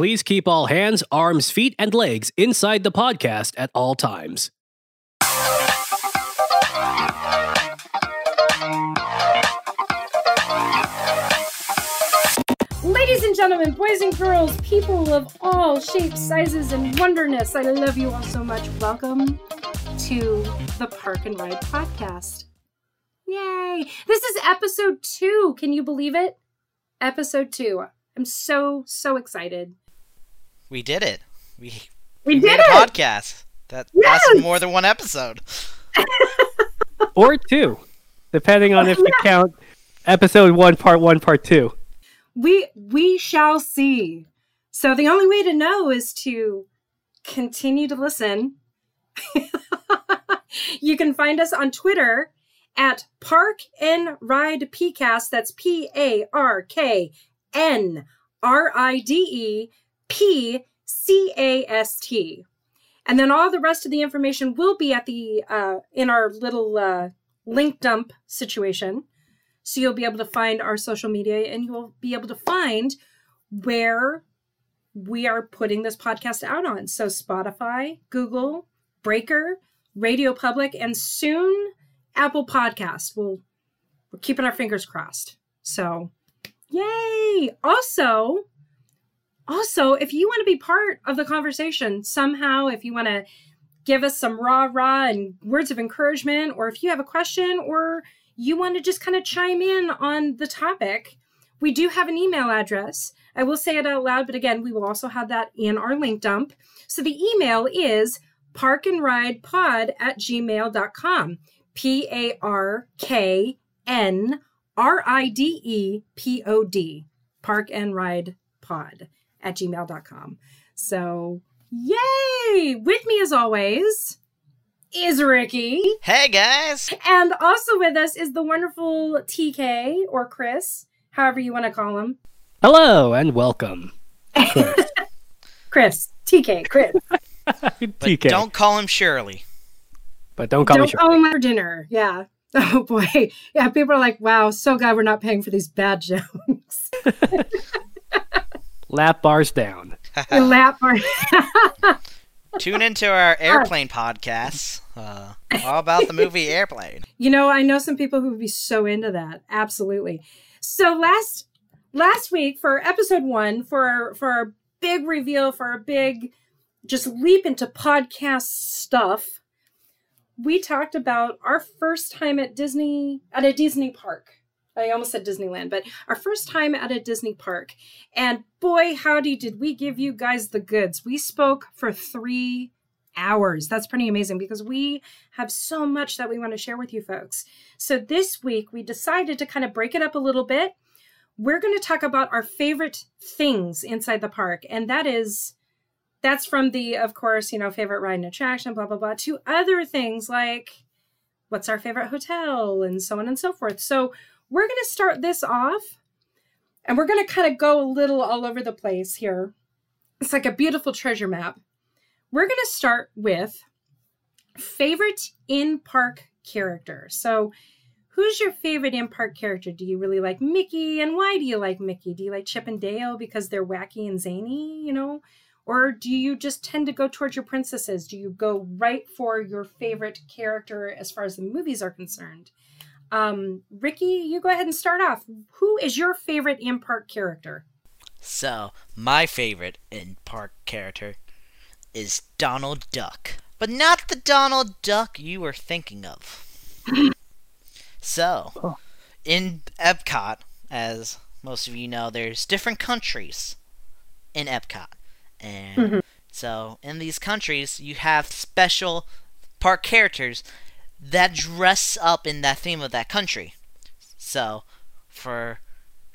please keep all hands, arms, feet, and legs inside the podcast at all times. Ladies and gentlemen, boys and girls, people of all shapes, sizes, and wonderness, I love you all so much. Welcome to the Park and Ride podcast. Yay! This is episode two. Can you believe it? Episode two. I'm so, so excited. We did it. We We made did a it! podcast that Yes! lasted more than one episode. Or two, depending on if you count episode one, part one, part two. We we shall see. So the only way to know is to continue to listen. you can find us on Twitter at Park and Ride PCast. That's P A R K N R I D E P C A S T. And then all the rest of the information will be at the uh, in our little uh, link dump situation. So you'll be able to find our social media and you'll be able to find where we are putting this podcast out on. So Spotify, Google, Breaker, Radio Public, and soon Apple Podcast. We'll we're keeping our fingers crossed. So yay! Also, also, if you want to be part of the conversation somehow, if you want to give us some rah rah and words of encouragement, or if you have a question, or you want to just kind of chime in on the topic, we do have an email address. I will say it out loud, but again, we will also have that in our link dump. So the email is parkandridepod at gmail.com. P A R K N R I D E P O D. Park and Ride Pod at gmail.com. So, yay! With me as always is Ricky. Hey guys! And also with us is the wonderful TK or Chris, however you want to call him. Hello and welcome. Chris, TK, Chris. But TK. don't call him Shirley. but don't call me Don't Shirley. owe him for dinner. Yeah. Oh boy. Yeah, people are like, wow, so glad we're not paying for these bad jokes. Lap bars down. Lap bars. Tune into our airplane podcasts. Uh, all about the movie Airplane. You know, I know some people who would be so into that. Absolutely. So last last week for episode one, for for our big reveal, for our big just leap into podcast stuff, we talked about our first time at Disney at a Disney park. I almost said Disneyland, but our first time at a Disney park. And boy, howdy, did we give you guys the goods. We spoke for three hours. That's pretty amazing because we have so much that we want to share with you folks. So this week we decided to kind of break it up a little bit. We're going to talk about our favorite things inside the park, and that is that's from the, of course, you know, favorite ride and attraction, blah blah blah, to other things like what's our favorite hotel and so on and so forth. So we're going to start this off, and we're going to kind of go a little all over the place here. It's like a beautiful treasure map. We're going to start with favorite in park character. So, who's your favorite in park character? Do you really like Mickey? And why do you like Mickey? Do you like Chip and Dale because they're wacky and zany, you know? Or do you just tend to go towards your princesses? Do you go right for your favorite character as far as the movies are concerned? Um, Ricky, you go ahead and start off. Who is your favorite in park character? So, my favorite in park character is Donald Duck. But not the Donald Duck you were thinking of. So, Oh. in Epcot, as most of you know, there's different countries in Epcot. And Mhm. so, in these countries, you have special park characters that dress up in that theme of that country. So, for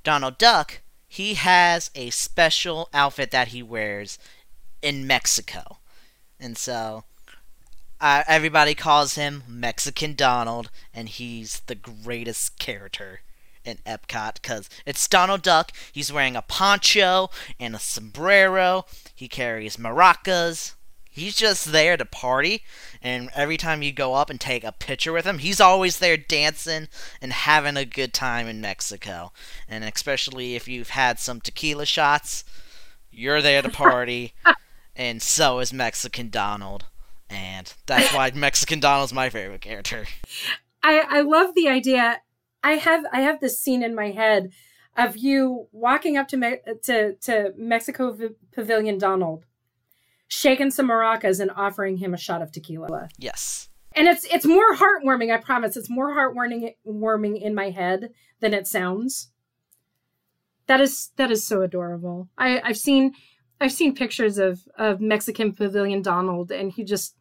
Donald Duck, he has a special outfit that he wears in Mexico. And so, uh, everybody calls him Mexican Donald, and he's the greatest character in Epcot because it's Donald Duck. He's wearing a poncho and a sombrero. He carries maracas. He's just there to party, and every time you go up and take a picture with him, he's always there dancing and having a good time in Mexico. And especially if you've had some tequila shots, You're there to party, and so is Mexican Donald, and that's why Mexican Donald's my favorite character. I I love the idea. I have I have this scene in my head of you walking up to Me- to to Mexico v- Pavilion Donald, shaking some maracas and offering him a shot of tequila. Yes. And it's it's more heartwarming. I promise. It's more heartwarming warming in my head than it sounds. That is that is so adorable. I I've seen I've seen pictures of of Mexican Pavilion Donald, and he just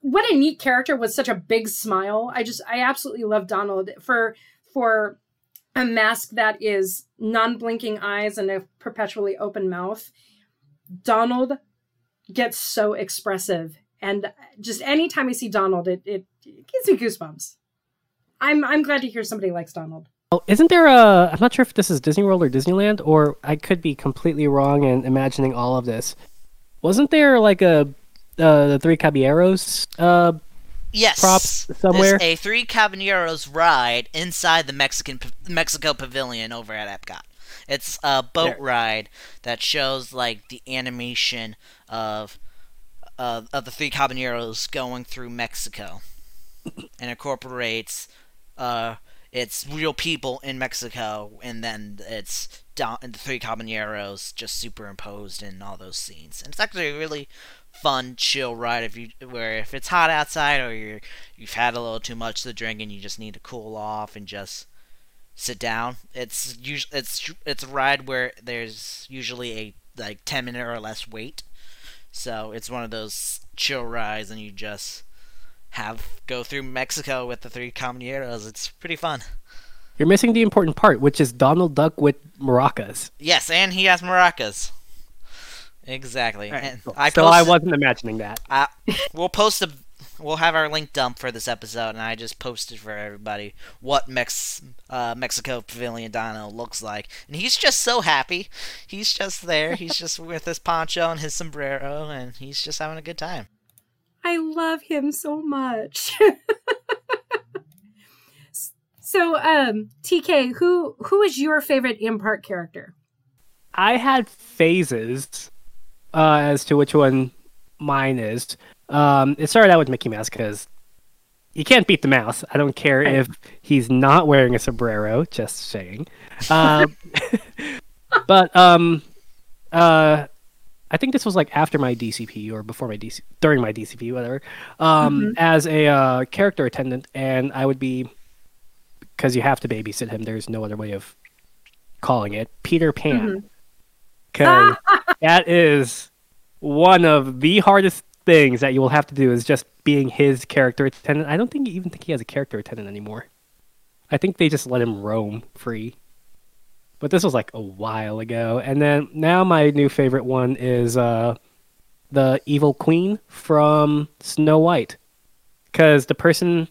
what a neat character with such a big smile. I just I absolutely love Donald for for a mask that is non-blinking eyes and a perpetually open mouth. Donald gets so expressive and just anytime I see Donald it, it, it gives me goosebumps. I'm I'm glad to hear somebody likes Donald. Oh, isn't there a? I'm not sure if this is Disney World or Disneyland, or I could be completely wrong in imagining all of this. Wasn't there like a uh, the Three Caballeros uh, Yes. props somewhere? There's a Three Caballeros ride inside the Mexican Mexico Pavilion over at Epcot. It's a boat There. ride that shows like the animation of uh, of the Three Caballeros going through Mexico, and incorporates uh, it's real people in Mexico, and then it's Don- the Three Caballeros just superimposed in all those scenes. And it's actually a really fun, chill ride if you where if it's hot outside or you're you've had a little too much to drink and you just need to cool off and just sit down. It's usually it's it's a ride where there's usually a like ten minute or less wait. So it's one of those chill rides and you just have go through Mexico with the three caballeros. It's pretty fun. You're missing the important part, which is Donald Duck with maracas. Yes, and he has maracas. Exactly. And I so I wasn't imagining that. Uh, we'll post a. We'll have our link dump for this episode, and I just posted for everybody what Mex uh, Mexico Pavilion Dono looks like, and he's just so happy. He's just there. He's just with his poncho and his sombrero, and he's just having a good time. I love him so much. so, um, TK, who who is your favorite in park character? I had phases uh, as to which one mine is. Um, it started out with Mickey Mouse because you can't beat the mouse. I don't care if he's not wearing a sombrero. Just saying. Um, but um, uh, I think this was like after my DCP or before my DC during my DCP, whatever. Um, as a uh, character attendant, and I would be because you have to babysit him. There's no other way of calling it Peter Pan because that is one of the hardest things that you will have to do is just being his character attendant. I don't think even think he has a character attendant anymore. I think they just let him roam free. But this was like a while ago. And then now my new favorite one is uh the evil queen from Snow White. Cuz the person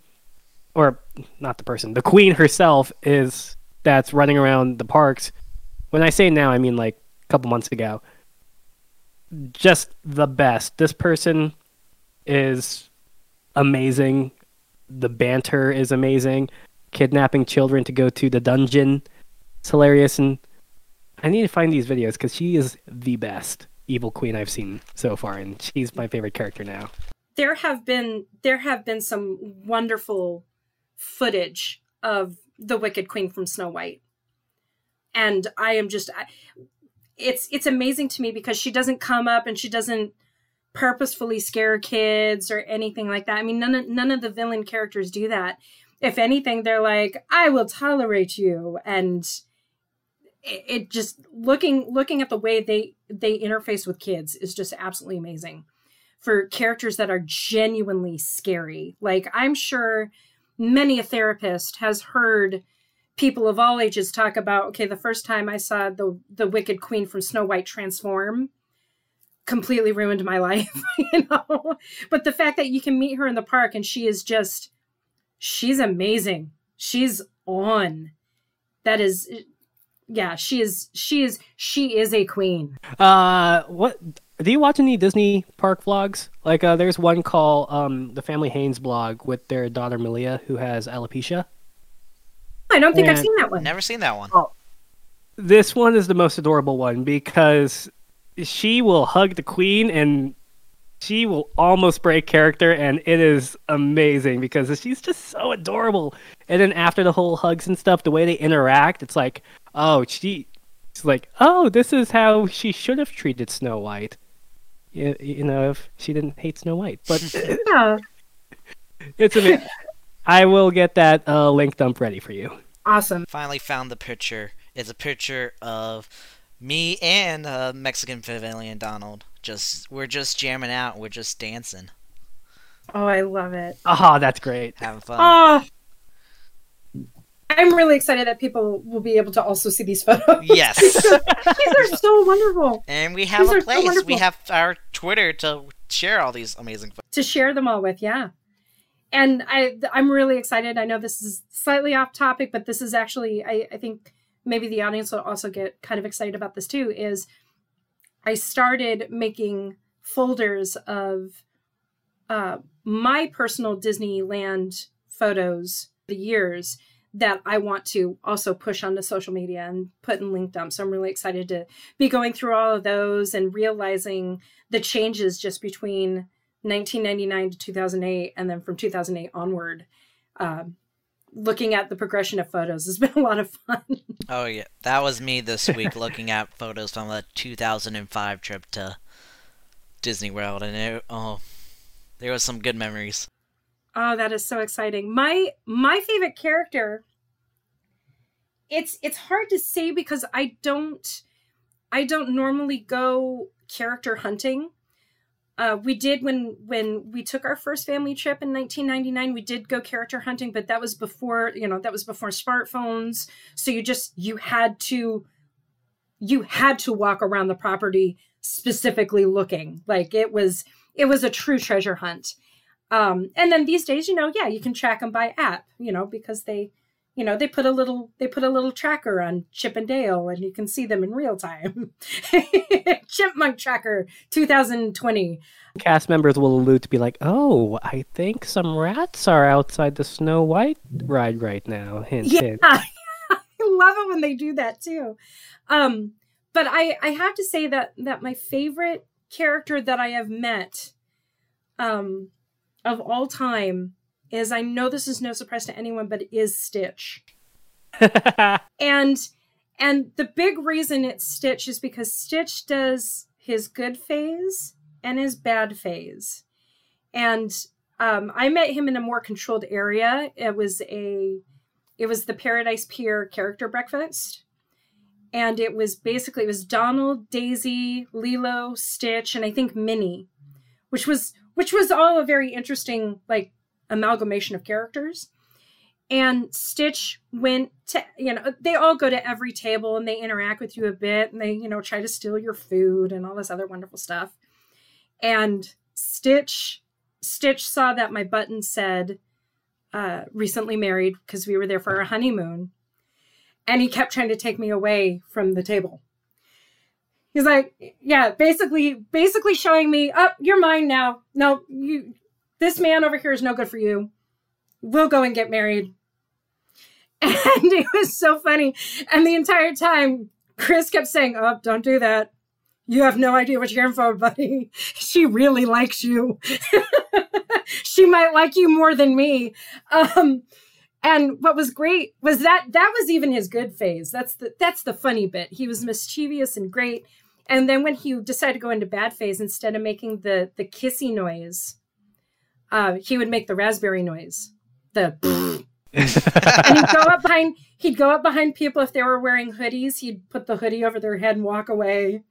or not the person, the queen herself is that's running around the parks. When I say now, I mean like a couple months ago. Just the best. This person is amazing. The banter is amazing. Kidnapping children to go to the dungeon. It's hilarious and I need to find these videos because she is the best evil queen I've seen so far, and she's my favorite character now. There have been there have been some wonderful footage of the Wicked Queen from Snow White, and I am just I, it's it's amazing to me because she doesn't come up and she doesn't purposefully scare kids or anything like that. I mean, none of none of the villain characters do that. If anything, they're like, "I will tolerate you," and it, it just looking looking at the way they they interface with kids is just absolutely amazing for characters that are genuinely scary. Like I'm sure many a therapist has heard people of all ages talk about okay the first time i saw the the wicked queen from snow white transform completely ruined my life you know but the fact that you can meet her in the park and she is just she's amazing she's on that is yeah she is she is she is a queen Uh, what do you watch any Disney park vlogs? Like, uh, there's one called um the Family Haynes blog with their daughter Malia who has alopecia. i don't think i've seen that one Never seen that one. this one is the most adorable one because she will hug the queen and she will almost break character and it is amazing because she's just so adorable and then after the whole hugs and stuff the way they interact it's like oh she it's like oh this is how she should have treated snow white you, you know if she didn't hate snow white but Yeah. it's amazing i will get that uh, link dump ready for you Awesome. Finally found the picture. It's a picture of me and uh, Mexican Pavilion Donald. Just we're just jamming out. We're just dancing, Oh, I love it. oh that's great having fun. Oh, I'm really excited that people will be able to also see these photos. Yes. these are so wonderful And we have These a are so place. we have our Twitter to share all these amazing photos. to share them all with. Yeah. And I, I'm really excited. I know this is slightly off topic, but this is actually, I, I think maybe the audience will also get kind of excited about this too. Is I started making folders of uh, my personal Disneyland photos, the years that I want to also push onto social media and put in link. So I'm really excited to be going through all of those and realizing the changes just between 1999 to 2008 and then from 2008 onward. Um, looking at the progression of photos has been a lot of fun. Oh yeah, that was me this week looking at photos from the 2005 trip to Disney World, and it, oh, there was some good memories. Oh, that is so exciting. My my favorite character it's it's hard to say because I don't I don't normally go character hunting. Uh, we did when when we took our first family trip in 1999 we did go character hunting but that was before you know that was before smartphones. So you just you had to you had to walk around the property specifically looking. Like it was it was a true treasure hunt. Um and then these days you know yeah you can track them by app you know because they you know they put a little they put a little tracker on chip and dale and you can see them in real time chipmunk tracker 2020 cast members will allude to be like, "Oh, I think some rats are outside the Snow White ride right now." Hint, yeah hint. i love it when they do that too um but i i have to say that that my favorite character that i have met um of all time is i know this is no surprise to anyone but it is stitch. And and the big reason it's stitch is because stitch does his good phase and his bad phase. And um, i met him in a more controlled area. It was a it was the paradise pier character breakfast. And it was basically it was donald daisy lilo stitch and i think minnie which was which was all a very interesting like amalgamation of characters. And Stitch went to you know they all go to every table and they interact with you a bit and they you know try to steal your food and all this other wonderful stuff. And Stitch Stitch saw that my button said uh, recently married because we were there for our honeymoon. And he kept trying to take me away from the table. He's like yeah basically basically showing me up oh, you're mine now. No you this man over here is no good for you we'll go and get married and it was so funny. And the entire time, Chris kept saying, Oh, don't do that. You have no idea what you're in for, buddy. She really likes you. she might like you more than me. Um, and what was great was that that was even his good phase. That's the that's the funny bit. He was mischievous and great. And then when he decided to go into bad phase, instead of making the the kissy noise, uh, he would make the raspberry noise. The and he'd go up behind he'd go up behind people if they were wearing hoodies. He'd put the hoodie over their head and walk away.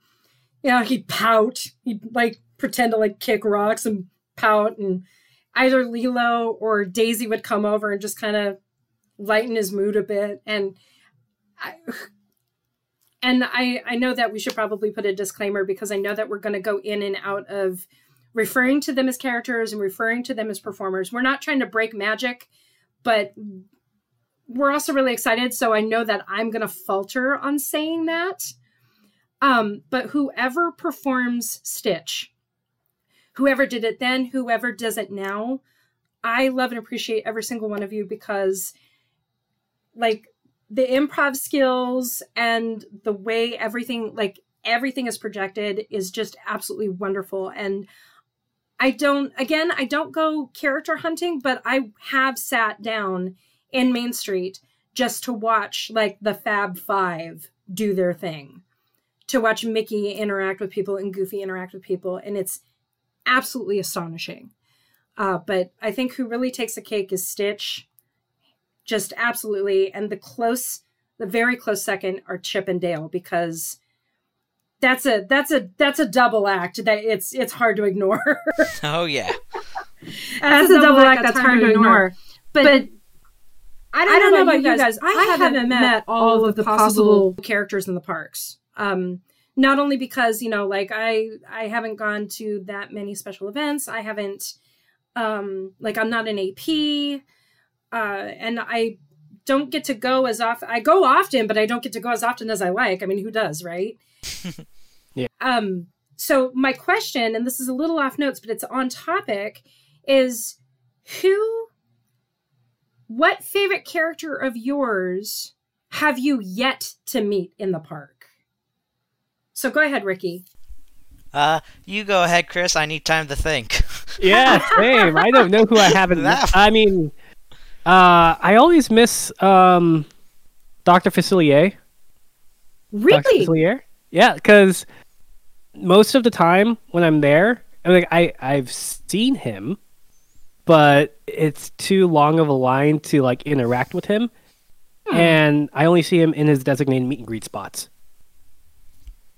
You know he'd pout. He'd like pretend to like kick rocks and pout. And either lilo or daisy would come over and just kind of lighten his mood a bit. And I, and I, I know that we should probably put a disclaimer because I know that we're going to go in and out of referring to them as characters and referring to them as performers. We're not trying to break magic, but we're also really excited. So I know that I'm going to falter on saying that. Um, but whoever performs Stitch, whoever did it then, whoever does it now, I love and appreciate every single one of you because, like, the improv skills and the way everything like everything is projected is just absolutely wonderful and I don't again I don't go character hunting but I have sat down in Main Street just to watch like the Fab 5 do their thing to watch Mickey interact with people and Goofy interact with people and it's absolutely astonishing. Uh, but I think who really takes the cake is Stitch. Just absolutely and the close the very close second are Chip and Dale because that's a that's a that's a double act that it's it's hard to ignore. oh yeah. that's, a double act that's hard to ignore. But, but I don't, I don't know, about, you guys. I, I haven't met all of the possible characters in the parks. Um, not only because you know, like I I haven't gone to that many special events. I haven't, um, like I'm not an AP uh, and I don't get to go as often. I go often, but I don't get to go as often as I like. I mean, who does, right? yeah. Um. So my question, and this is a little off notes, but it's on topic, is who, what favorite character of yours have you yet to meet in the park? So go ahead, Ricky. Uh, you go ahead, Chris. I need time to think. yeah, same. I don't know who I haven't. I mean, uh, I always miss um, Doctor Facilier. Really? Dr. Facilier? Yeah, because most of the time when I'm there, I mean, like I I've seen him, but it's too long of a line to like interact with him, hmm. and I only see him in his designated meet and greet spots.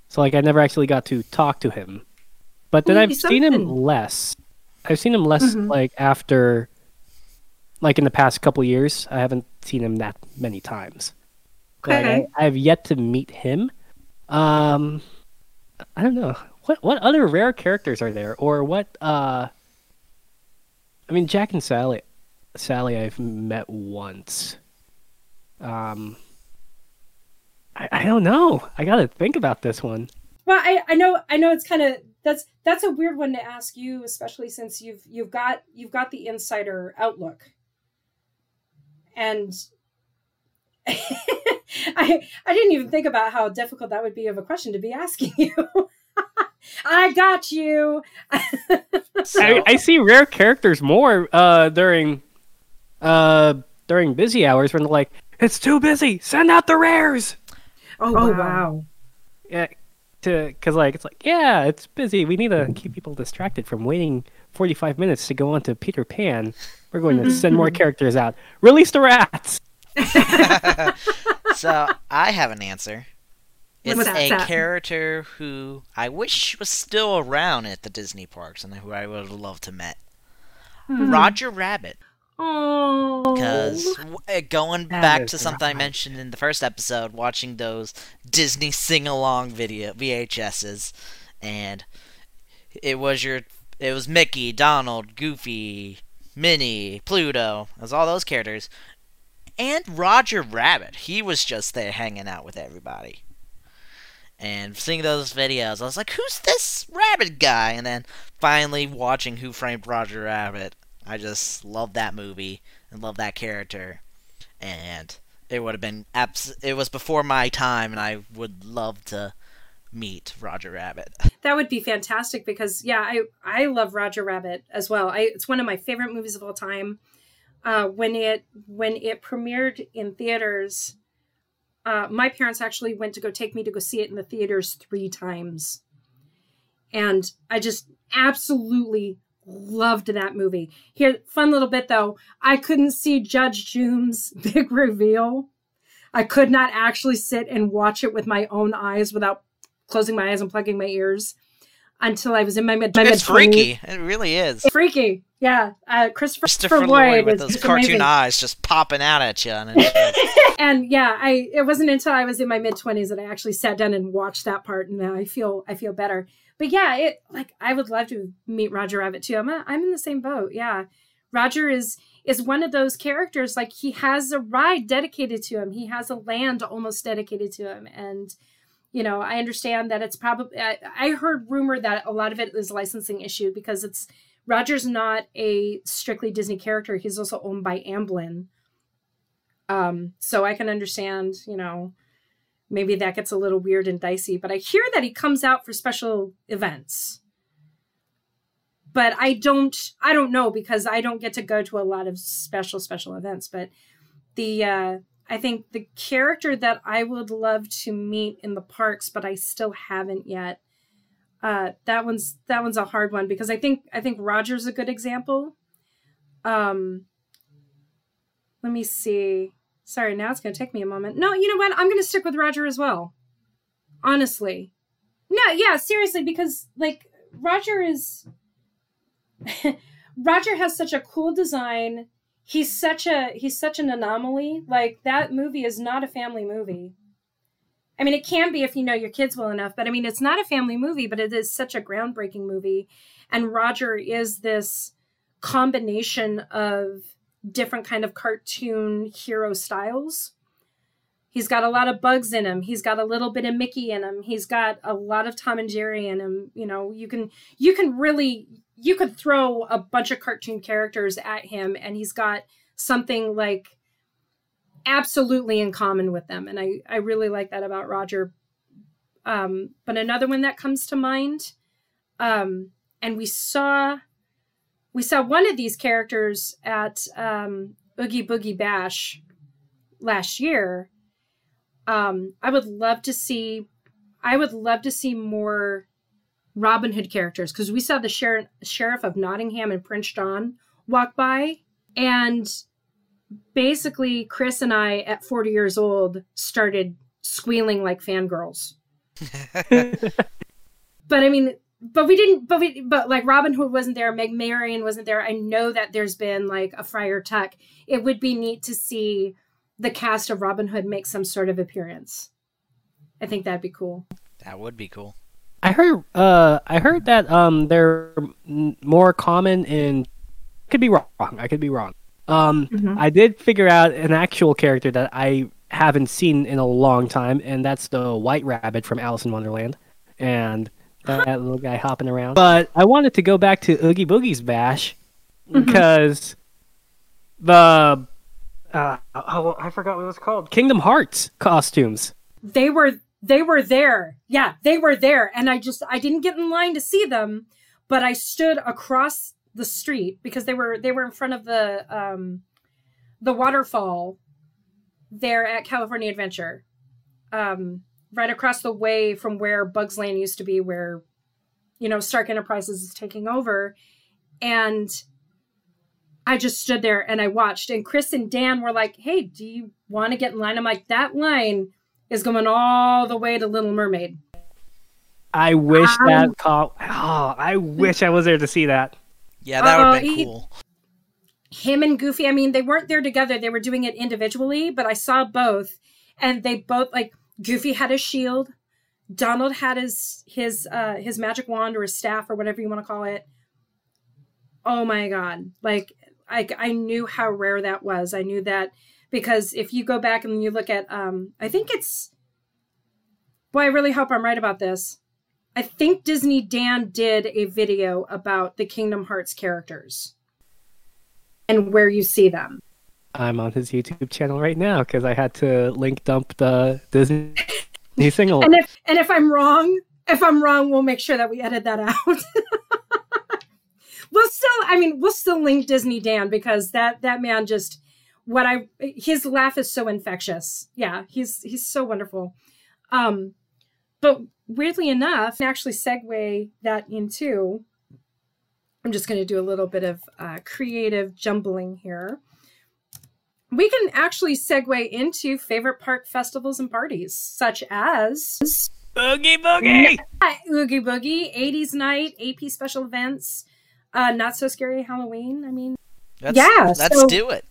So like I never actually got to talk to him, but then Maybe I've something. seen him less. I've seen him less mm-hmm. like after like in the past couple years, I haven't seen him that many times. Okay. I, I, have yet to meet him. Um, I don't know what what other rare characters are there, or what? Uh, I mean, Jack and Sally. Sally, I've met once. Um, I, I don't know. I gotta think about this one. Well, I, I know I know it's kind of that's that's a weird one to ask you, especially since you've you've got you've got the insider outlook and I I didn't even think about how difficult that would be of a question to be asking you. I got you. so. I, I, see rare characters more uh, during uh, during busy hours when they're like, "It's too busy. Send out the rares." Oh, oh wow. wow. Yeah, to because like it's like yeah, it's busy. We need to keep people distracted from waiting forty five minutes to go on to Peter Pan. We're going to send more characters out. Release the rats. so I have an answer. It's a character who I wish was still around at the Disney parks and who I would have loved to met. Hmm. Roger Rabbit. Oh. Because uh, going that back to something right. I mentioned in the first episode, watching those Disney sing along video VHSs, and it was your it was Mickey, Donald, Goofy, Minnie, Pluto, was all those characters. And Roger Rabbit. He was just there hanging out with everybody. And seeing those videos, I was like, who's this rabbit guy? And then finally watching Who Framed Roger Rabbit. I just love that movie and love that character. And it would have been abs- it was before my time and I would love to meet Roger Rabbit. That would be fantastic because yeah, I I love Roger Rabbit as well. I it's one of my favorite movies of all time. Uh, when it when it premiered in theaters, uh, my parents actually went to go take me to go see it in the theaters three times, and I just absolutely loved that movie. Here, fun little bit though, I couldn't see Judge Doom's big reveal. I could not actually sit and watch it with my own eyes without closing my eyes and plugging my ears until I was in my mid. It's freaky. It really is. It's freaky. Yeah, uh, Christopher, Christopher Lloyd with those cartoon amazing. eyes just popping out at you. And, and yeah, I it wasn't until I was in my mid twenties that I actually sat down and watched that part, and I feel I feel better. But yeah, it like I would love to meet Roger Rabbit too. I'm a, I'm in the same boat. Yeah, Roger is is one of those characters like he has a ride dedicated to him. He has a land almost dedicated to him, and you know, I understand that it's probably, I, heard rumor that a lot of it is licensing issue because it's, Roger's not a strictly Disney character. He's also owned by Amblin. Um, so I can understand, you know, maybe that gets a little weird and dicey, but I hear that he comes out for special events. But I don't I don't know because I don't get to go to a lot of special special events, but the uh I think the character that I would love to meet in the parks but I still haven't yet uh that one's that one's a hard one because I think I think Roger's a good example. Um let me see. Sorry, now it's going to take me a moment. No, you know what? I'm going to stick with Roger as well. Honestly. No, yeah, seriously, because like Roger is Roger has such a cool design. He's such a he's such an anomaly. Like that movie is not a family movie. I mean, it can be if you know your kids well enough, but I mean, it's not a family movie, but it is such a groundbreaking movie. And Roger is this combination of different kind of cartoon hero styles. He's got a lot of bugs in him. He's got a little bit of Mickey in him. He's got a lot of Tom and Jerry in him. You know, you can you can really you could throw a bunch of cartoon characters at him and he's got something like absolutely in common with them. And I I really like that about Roger. Um, but another one that comes to mind, um, and we saw we saw one of these characters at um, Oogie Boogie Bash last year. Um, I would love to see, I would love to see more Robin Hood characters because we saw the sheriff, sheriff of Nottingham and Prince John walk by, and basically Chris and I at 40 years old started squealing like fangirls. but I mean, but we didn't but we but like robin hood wasn't there maid marian wasn't there. I know that there's been like a friar tuck. It would be neat to see the cast of robin hood make some sort of appearance i think that'd be cool That would be cool. I heard uh I heard that um they're more common in could be wrong. I could be wrong. Um Mhm. I did figure out an actual character that I haven't seen in a long time and that's the White Rabbit from Alice in Wonderland and that little guy hopping around. But I wanted to go back to Oogie Boogie's Bash Mhm. because the uh, oh, I forgot what it was called. Kingdom Hearts costumes. they were they were there yeah they were there and i just i didn't get in line to see them but i stood across the street because they were they were in front of the um the waterfall there at california adventure um right across the way from where bugs land used to be where you know stark enterprises is taking over and i just stood there and i watched and chris and dan were like hey do you want to get in line i'm like that line is going all the way to Little Mermaid. I wish Um, that co- oh, I wish I was there to see that. Yeah, that would Uh, have been he- cool. Him and Goofy, I mean, they weren't there together. They were doing it individually, but I saw both and they both like Goofy had his shield, Donald had his his uh his magic wand or his staff or whatever you want to call it. Oh my god. Like I I knew how rare that was. I knew that because if you go back and you look at um I think it's boy, I really hope I'm right about this. I think Disney Dan did a video about the Kingdom Hearts characters and where you see them. I'm on his YouTube channel right now because I had to link dump the Disney single. And if and if I'm wrong, if I'm wrong, we'll make sure that we edit that out. we'll still I mean, we'll still link Disney Dan because that that man just what I his laugh is so infectious. Yeah, he's he's so wonderful. Um but weirdly enough, actually segue that into I'm just going to do a little bit of uh, creative jumbling here. We can actually segue into favorite park festivals and parties, such as Boogie Boogie! Oogie Boogie, 80s Night, AP special events, uh, Not So Scary Halloween. I mean, Let's, Yeah, let's so- do it.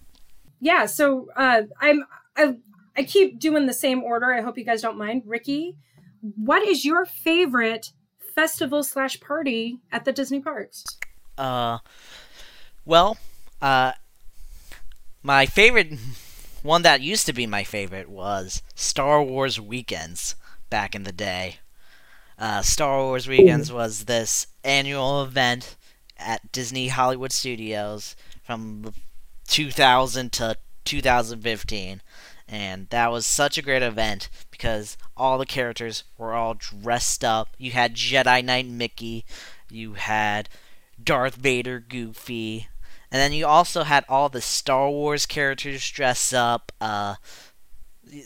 yeah. So uh, I'm I, I keep doing the same order. I hope you guys don't mind. Ricky, what is your favorite festival slash party at the Disney parks? Uh, well, uh, my favorite one that used to be my favorite was Star Wars Weekends back in the day. Uh, Star Wars Weekends was this annual event at Disney Hollywood Studios from 2000 to 2015. And that was such a great event because all the characters were all dressed up. You had Jedi Knight Mickey, you had Darth Vader Goofy, and then you also had all the Star Wars characters dress up. Uh,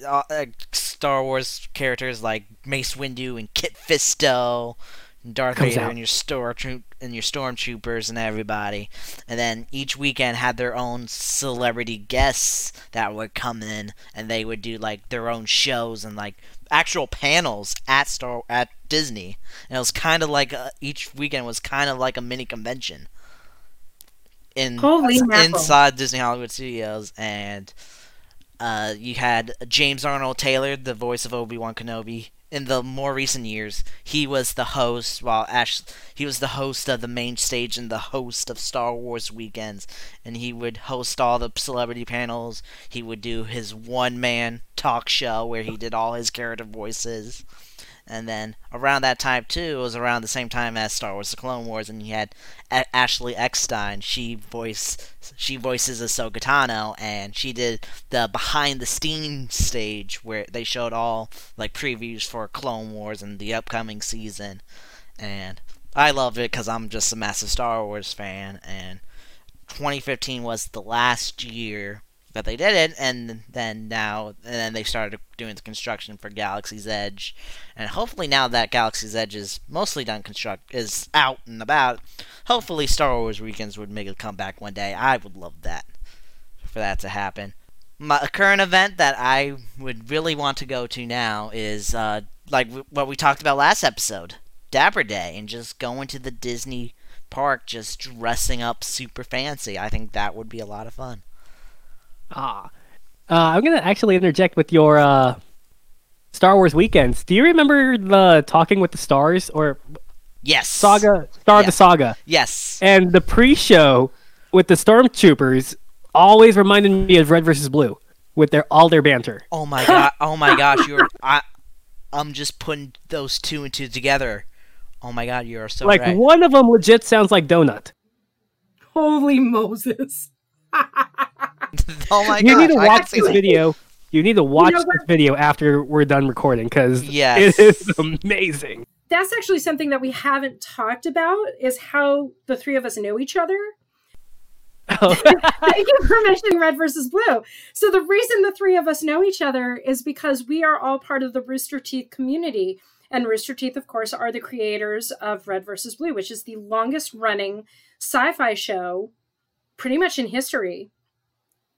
uh, Star Wars characters like Mace Windu and Kit Fisto, and Darth Comes Vader out. and your store and your stormtroopers and everybody. And then each weekend had their own celebrity guests that would come in and they would do like their own shows and like actual panels at Star at Disney. And it was kind of like a, each weekend was kind of like a mini convention in Holy mackerel. inside Disney Hollywood Studios and uh, you had James Arnold Taylor, the voice of Obi Wan Kenobi. In the more recent years, he was the host. While Ash, he was the host of the main stage and the host of Star Wars weekends, and he would host all the celebrity panels. He would do his one-man talk show where he did all his character voices. And then around that time too, it was around the same time as Star Wars: The Clone Wars, and you had A- Ashley Eckstein. She voice she voices Ahsoka Tano, and she did the behind the scenes stage where they showed all like previews for Clone Wars and the upcoming season. And I loved it because I'm just a massive Star Wars fan, and 2015 was the last year that they did it, and then now, and then they started doing the construction for Galaxy's Edge, and hopefully now that Galaxy's Edge is mostly done construct is out and about, hopefully Star Wars Weekends would make a comeback one day. I would love that for that to happen. My a current event that I would really want to go to now is uh, like w- what we talked about last episode, Dapper Day, and just going to the Disney park, just dressing up super fancy. I think that would be a lot of fun. Ah, uh, I'm gonna actually interject with your uh, Star Wars weekends. Do you remember the Talking with the Stars or Yes. Saga Star of the Saga Yes. and the pre-show with the Stormtroopers always reminded me of Red versus Blue with their all their banter. Oh my god. Oh my gosh. You're. I. I'm just putting those two and two together. Oh my god. You are so like right. one of them legit sounds like Donut. Holy Moses. oh my god! you gosh. need to watch this that. video. You need to watch know this video after we're done recording because Yes. it is amazing. That's actually something that we haven't talked about is how the three of us know each other. Oh. Thank you for mentioning red versus blue. So the reason the three of us know each other is because we are all part of the Rooster Teeth community. And Rooster Teeth, of course, are the creators of Red versus Blue, which is the longest running sci-fi show pretty much in history.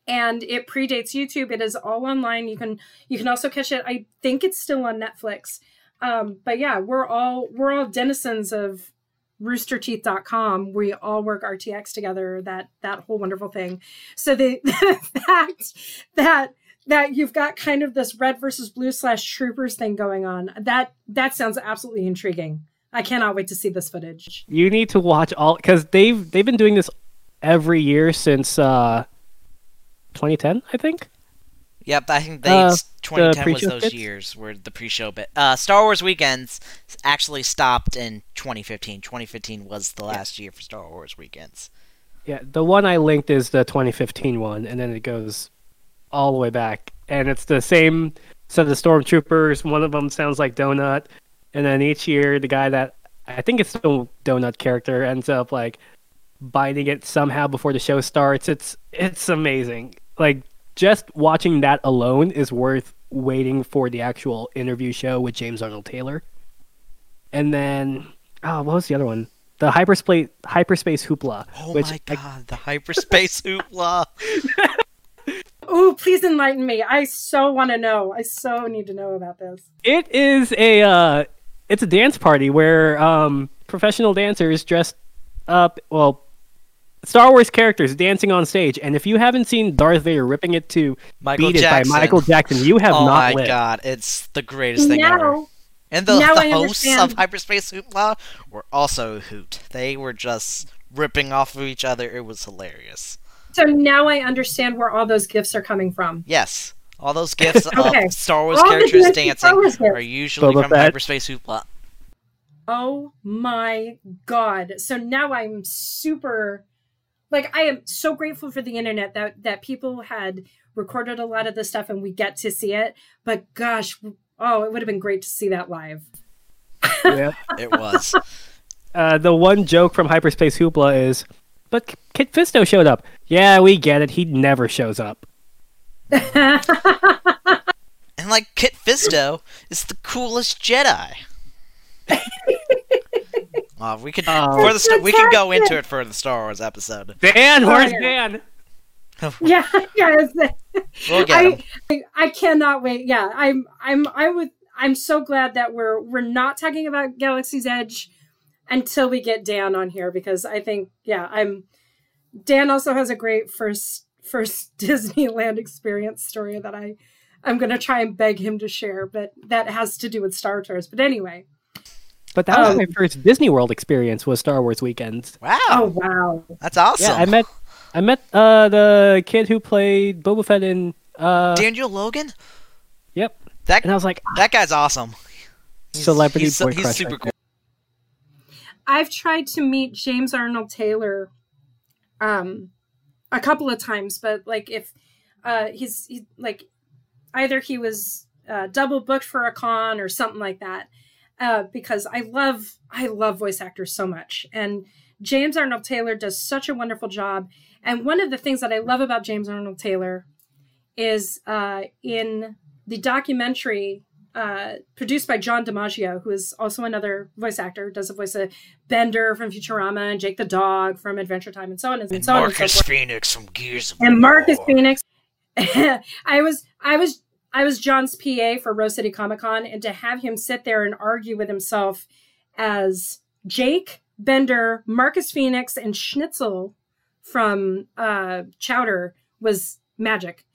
And it predates YouTube. It is all online. You can you can also catch it. I think it's still on Netflix. Um, but yeah, we're all we're all denizens of roosterteeth.com we all work rtx together that that whole wonderful thing so the, the fact that that you've got kind of this red versus blue slash troopers thing going on that that sounds absolutely intriguing i cannot wait to see this footage You need to watch all because they've they've been doing this every year since uh 2010, I think. Yep, I think they Uh, 2010 was those bits? years where the pre-show bit. Uh, Star Wars weekends actually stopped in 2015. 2015 was the last year for Star Wars weekends. Yeah, the one I linked is the 2015 one, and then it goes all the way back, and it's the same set of stormtroopers. One of them sounds like Donut, and then each year the guy that I think it's still Donut character ends up like biting it somehow before the show starts. It's it's amazing. Like just watching that alone is worth waiting for the actual interview show with James Arnold Taylor. And then oh, what was the other one? The hyperspace hyperspace hoopla. Oh which my I- god, the hyperspace hoopla! oh please enlighten me i so want to know i so need to know about this It is a uh, it's a dance party where um, professional dancers dressed up well Star Wars characters dancing on stage, and if you haven't seen Darth Vader ripping it to Michael "Beat Jackson. It" by Michael Jackson, you have oh not Oh my lived. god, it's the greatest thing ever. And the, the hosts of understand. Hyperspace Hoopla were also a hoot. They were just ripping off of each other. It was hilarious. so now i understand where all those gifts are coming from Yes, all those gifts Okay. of Star Wars All characters dancing dancing Wars are usually Boba from Fett. Hyperspace Hoopla. Oh my god. So now I'm super like I am so grateful for the internet that that people had recorded a lot of this stuff and we get to see it. But gosh, oh, it would have been great to see that live. yeah. It was. Uh, the one joke from Hyperspace Hoopla is, but Kit Fisto showed up. Yeah, we get it. He never shows up. and like Kit Fisto is the coolest Jedi. Uh, we could Oh. for the st- we can go into it for the Star Wars episode. Dan, where's Oh, Dan? yeah, yeah. We'll get him. I, I I cannot wait. Yeah, I'm I'm I would I'm so glad that we're we're not talking about Galaxy's Edge until we get Dan on here because I think yeah I'm Dan also has a great first first Disneyland experience story that I I'm gonna try and beg him to share, but that has to do with Star Tours. But anyway, But that was Um, my first Disney World experience was Star Wars weekends. Wow, oh wow, that's awesome. Yeah, I met I met uh the kid who played Boba Fett in uh Daniel Logan. Yep. That and I was like that guy's awesome. He's- Celebrity he's, so- boy he's crush super right cool. I've tried to meet James Arnold Taylor um a couple of times, but like if uh he's he, like either he was uh, double booked for a con or something like that. Uh because I love I love voice actors so much and James Arnold Taylor does such a wonderful job. And one of the things that I love about James Arnold Taylor is uh in the documentary uh, produced by John DiMaggio, who is also another voice actor, does the voice of Bender from Futurama and Jake the dog from Adventure Time, and so on and, And so on and so Marcus. Phoenix from Gears of War. And Marcus Phoenix. I was, I was, I was John's PA for Rose City Comic Con, and to have him sit there and argue with himself as Jake Bender, Marcus Phoenix, and Schnitzel from uh, Chowder was magic.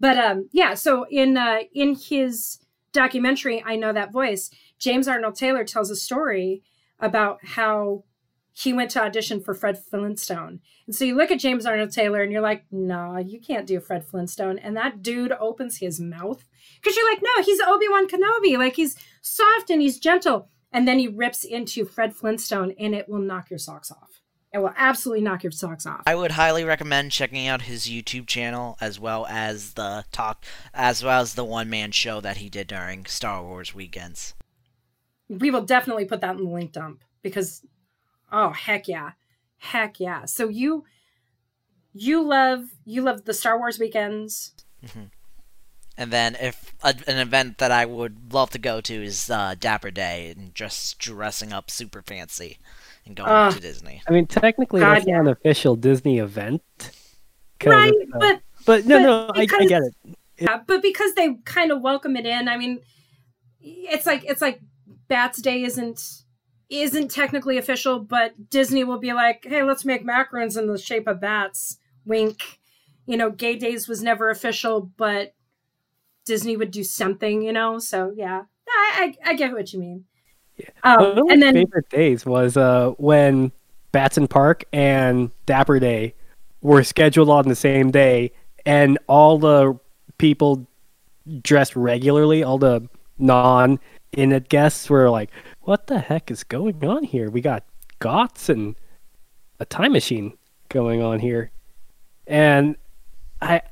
But um, yeah, so in uh, in his documentary, I know that voice. James Arnold Taylor tells a story about how he went to audition for Fred Flintstone. And so you look at James Arnold Taylor and you're like, nah, you can't do Fred Flintstone. And that dude opens his mouth because you're like, no, he's Obi Wan Kenobi. Like he's soft and he's gentle. And then he rips into Fred Flintstone and it will knock your socks off. It will absolutely knock your socks off. I would highly recommend checking out his YouTube channel as well as the talk as well as the one man show that he did during Star Wars weekends. we will definitely put that in the link dump because oh heck yeah heck yeah so you you love you love the star wars weekends mm-hmm. And then if a, an event that I would love to go to is uh, Dapper Day and just dressing up super fancy and going Ah. to Disney. I mean technically God, that's not an official Disney event. right it's, uh, but but no but no I, I get it. yeah, but because they kind of welcome it in i mean it's like it's like bats day isn't isn't technically official but disney will be like hey let's make macarons in the shape of bats wink you know gay days was never official but disney would do something you know so yeah i i, I get what you mean One um, of my and then favorite days was uh, when Batson Park and Dapper Day were scheduled on the same day, and all the people dressed regularly, all the non-in-it guests were like, "What the heck is going on here? We got Gots and a time machine going on here," and I.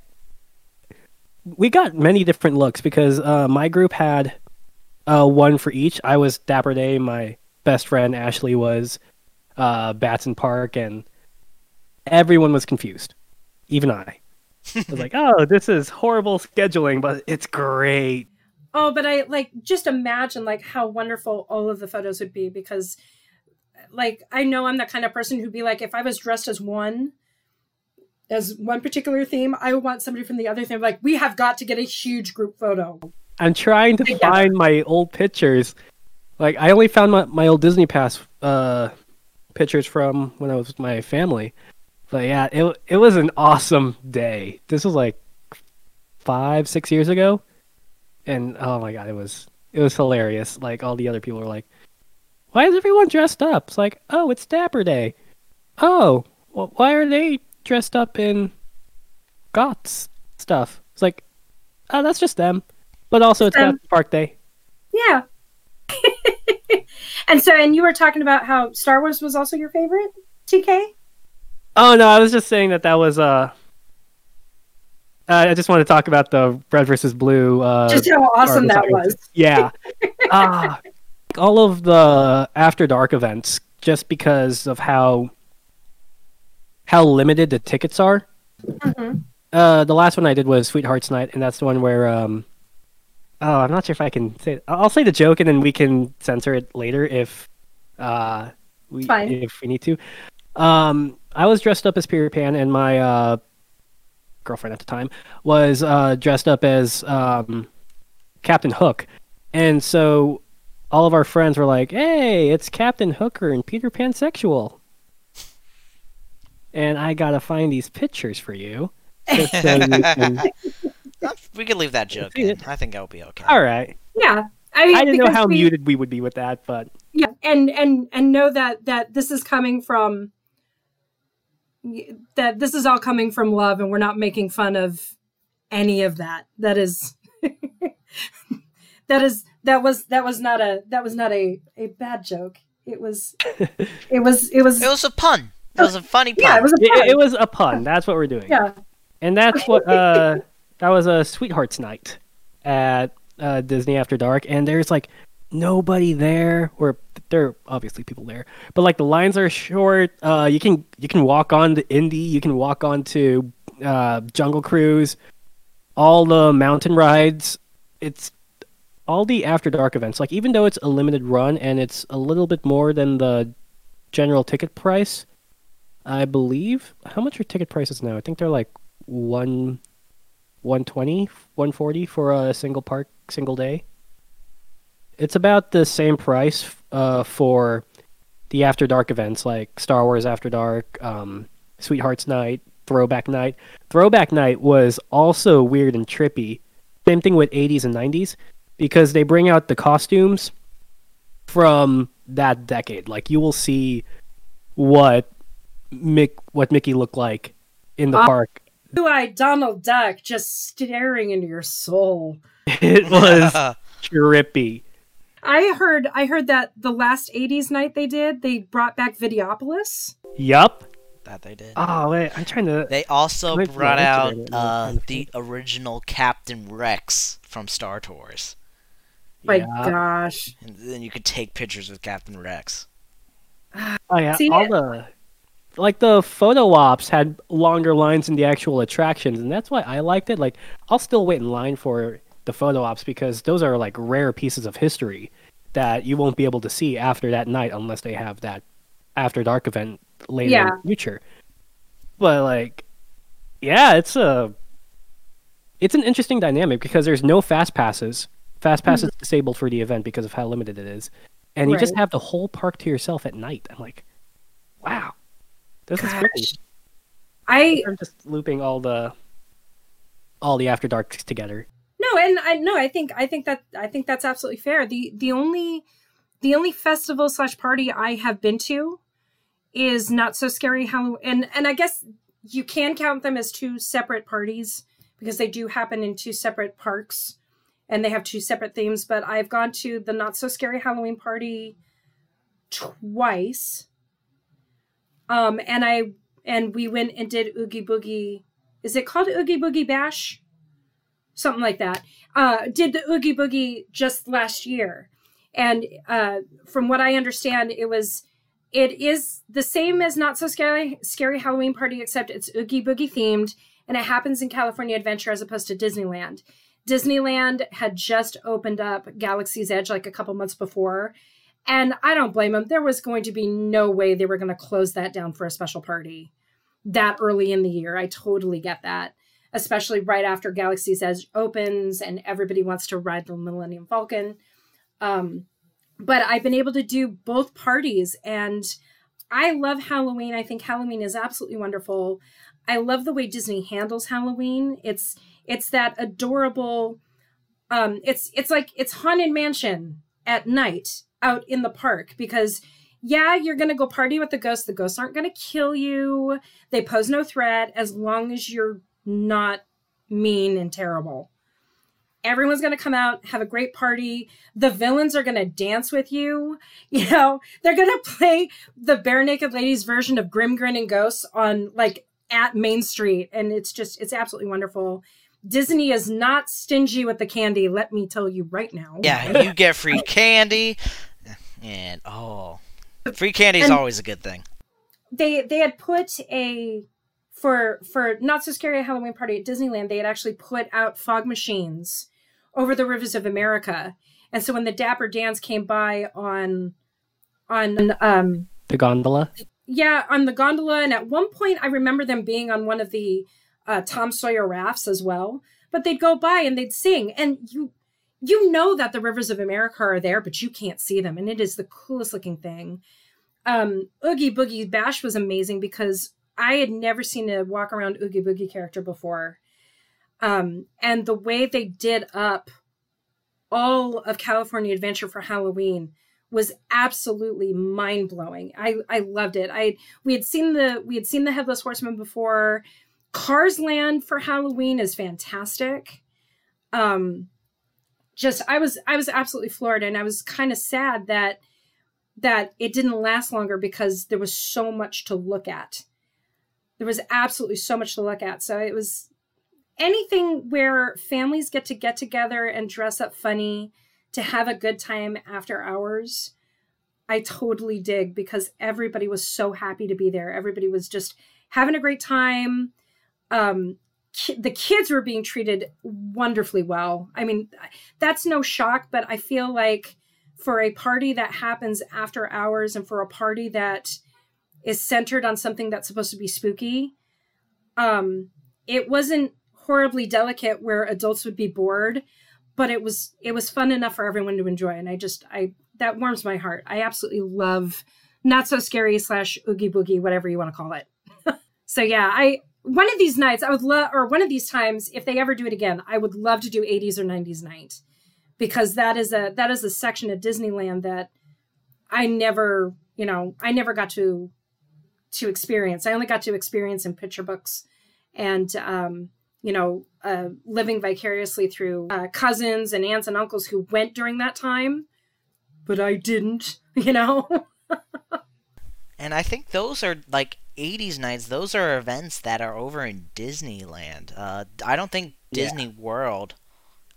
We got many different looks because uh, my group had uh, one for each. I was Dapper Day. My best friend Ashley was uh, Batson Park, and everyone was confused, even I. I was like, "Oh, this is horrible scheduling, but it's great." Oh, but I like just imagine like how wonderful all of the photos would be because like I know I'm the kind of person who'd be like if I was dressed as one as one particular theme, I would want somebody from the other theme like we have got to get a huge group photo. I'm trying to Together. find my old pictures. Like, I only found my, my old Disney Pass uh, pictures from when I was with my family. But yeah, it it was an awesome day. This was like five, six years ago, and oh my god, it was it was hilarious. Like all the other people were like, "Why is everyone dressed up?" It's like, "Oh, it's Dapper Day." Oh, well, why are they dressed up in Goths stuff? It's like, oh, that's just them. But also, it's. Batson Park Day. Yeah. and so and you were talking about how Star Wars was also your favorite, TK? Oh no, I was just saying that that was uh Uh, I just want to talk about the red versus blue. Uh, Just how awesome that was. yeah. Ah, all of the After Dark events, just because of how how limited the tickets are. Mhm. Uh, the last one I did was Sweethearts Night, and that's the one where um, oh, I'm not sure if I can say. I'll say the joke, and then we can censor it later if uh we Fine. if we need to. Um, I was dressed up as Peter Pan, and my uh girlfriend at the time was uh dressed up as um Captain Hook, and so all of our friends were like, "Hey, it's Captain Hooker and Peter Pansexual." And I gotta find these pictures for you. just so you can- oh, we could leave that joke in. I think that would be okay. All right. Yeah. I, mean, I didn't know how we- muted we would be with that, but Yeah, and and and know that that this is coming from that this is all coming from love, and we're not making fun of any of that. That is that is that was that was not a that was not a a bad joke. It was it was it was It was a pun. It was a funny pun. yeah it was a it, pun. it was a pun. That's what we're doing. yeah And that's what uh that was a Sweethearts night at uh, Disney After Dark, and there's like nobody there, or there are obviously people there, but like the lines are short. Uh, you can you can walk on to Indy, you can walk on to uh, Jungle Cruise, all the mountain rides. It's all the After Dark events. Like even though it's a limited run and it's a little bit more than the general ticket price, I believe. How much are ticket prices now? I think they're like one 120 140 for a single park single day it's about the same price uh, for the after dark events like star wars after dark um, sweethearts night throwback night throwback night was also weird and trippy same thing with 80s and 90s because they bring out the costumes from that decade like you will see what Mick what Mickey looked like in the Ah. park blue-eyed Donald Duck just staring into your soul. it was trippy. I heard I heard that the last '80s night they did, they brought back Videopolis. Yup. that they did. Oh wait, I'm trying to. They also Wait for brought out uh, the original Captain Rex from Star Tours, My Yeah. gosh. and then you could take pictures with Captain Rex. Oh yeah, See, all the like the photo ops had longer lines than the actual attractions, and that's why I liked it. Like, I'll still wait in line for the photo ops because those are like rare pieces of history that you won't be able to see after that night unless they have that after dark event later in the future. But like, yeah, it's a it's an interesting dynamic because there's no fast passes. Fast mm-hmm. pass is disabled for the event because of how limited it is, and you just have the whole park to yourself at night. I'm like, wow, this is trippy. Gosh. I I'm just looping all the all the after darks together. no, and I no, I think I think that I think that's absolutely fair. The the only the only festival slash party I have been to is not so scary Halloween, and and I guess you can count them as two separate parties because they do happen in two separate parks and they have two separate themes. But I've gone to the not so scary Halloween party twice, um, and I and we went and did Oogie Boogie. Is it called Oogie Boogie Bash? Something like that. Uh, did the Oogie Boogie just last year, and uh, from what I understand, it was it is the same as not so scary scary Halloween party, except it's Oogie Boogie themed, and it happens in California Adventure as opposed to Disneyland. Disneyland had just opened up Galaxy's Edge like a couple months before, and I don't blame them. There was going to be no way they were going to close that down for a special party that early in the year. I totally get that, especially right after Galaxy's Edge opens and everybody wants to ride the Millennium Falcon. Um, but I've been able to do both parties and I love Halloween. I think Halloween is absolutely wonderful. I love the way Disney handles Halloween. It's it's that adorable um it's it's like it's haunted mansion at night out in the park because yeah, you're going to go party with the ghosts. The ghosts aren't going to kill you. They pose no threat as long as you're not mean and terrible. Everyone's going to come out, have a great party. The villains are going to dance with you. You know, they're going to play the Barenaked Ladies version of Grim Grinning Ghosts on like at Main Street, and it's just it's absolutely wonderful. Disney is not stingy with the candy. Let me tell you right now. Yeah, you get free candy, and oh, free candy is always a good thing. they they had put a for for not so scary Halloween party at Disneyland. They had actually put out fog machines over the rivers of America, and so when the Dapper Dans came by on on um The gondola. yeah on the gondola, and at one point I remember them being on one of the uh, Tom Sawyer rafts as well. But they'd go by and they'd sing, and you you know that the rivers of America are there, but you can't see them, and it is the coolest looking thing. Um, Oogie Boogie Bash was amazing because I had never seen a walk around Oogie Boogie character before, um, and the way they did up all of California Adventure for Halloween was absolutely mind blowing. I I loved it. I we had seen the we had seen the Headless Horseman before. Cars Land for Halloween is fantastic. Um, just I was I was absolutely floored, and I was kind of sad that that it didn't last longer because there was so much to look at. There was absolutely so much to look at. So it was anything where families get to get together and dress up funny to have a good time after hours. I totally dig because everybody was so happy to be there. Everybody was just having a great time. Um, ki- the kids were being treated wonderfully well. I mean, that's no shock, but I feel like for a party that happens after hours and for a party that is centered on something that's supposed to be spooky, um, it wasn't horribly delicate where adults would be bored, but it was it was fun enough for everyone to enjoy. And I just I that warms my heart. I absolutely love not so scary slash oogie boogie, whatever you want to call it. so yeah, I one of these nights I would love or one of these times, if they ever do it again, I would love to do 80s or 90s night. Because that is a that is a section of Disneyland that I never, you know, I never got to to experience. I only got to experience in picture books and um, you know, uh, living vicariously through uh, cousins and aunts and uncles who went during that time, but I didn't, you know. And I think those are like 80s nights. Those are events that are over in Disneyland. Uh, I don't think Yeah. Disney World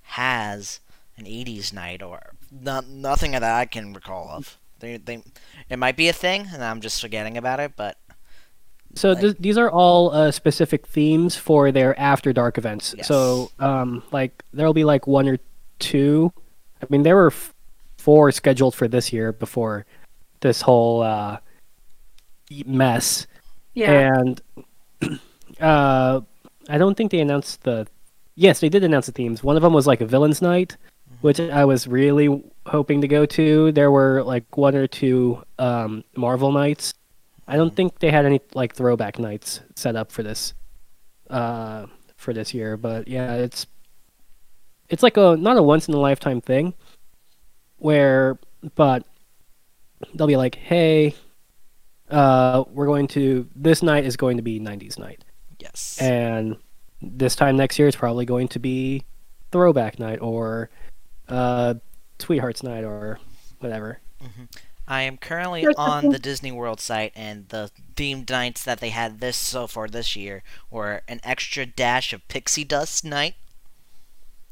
has an 80s night or no, nothing that I can recall of. They, they, it might be a thing, and I'm just forgetting about it. But So Like- th- these are all uh, specific themes for their after dark events. Yes. So um, like there'll be like one or two. I mean, there were f- four scheduled for this year before this whole uh, mess. And uh, I don't think they announced the. Yes, they did announce the themes. One of them was like a villains night, which I was really hoping to go to. There were like one or two um, Marvel nights. I don't think they had any like throwback nights set up for this uh, for this year, but yeah, it's it's like a not a once in a lifetime thing where but they'll be like, "Hey, uh, we're going to this night is going to be 90s night." yes, and this time next year it's probably going to be throwback night or uh sweethearts night or whatever. I am currently on the Disney World site, and the themed nights that they had this so far this year were an extra dash of pixie dust night,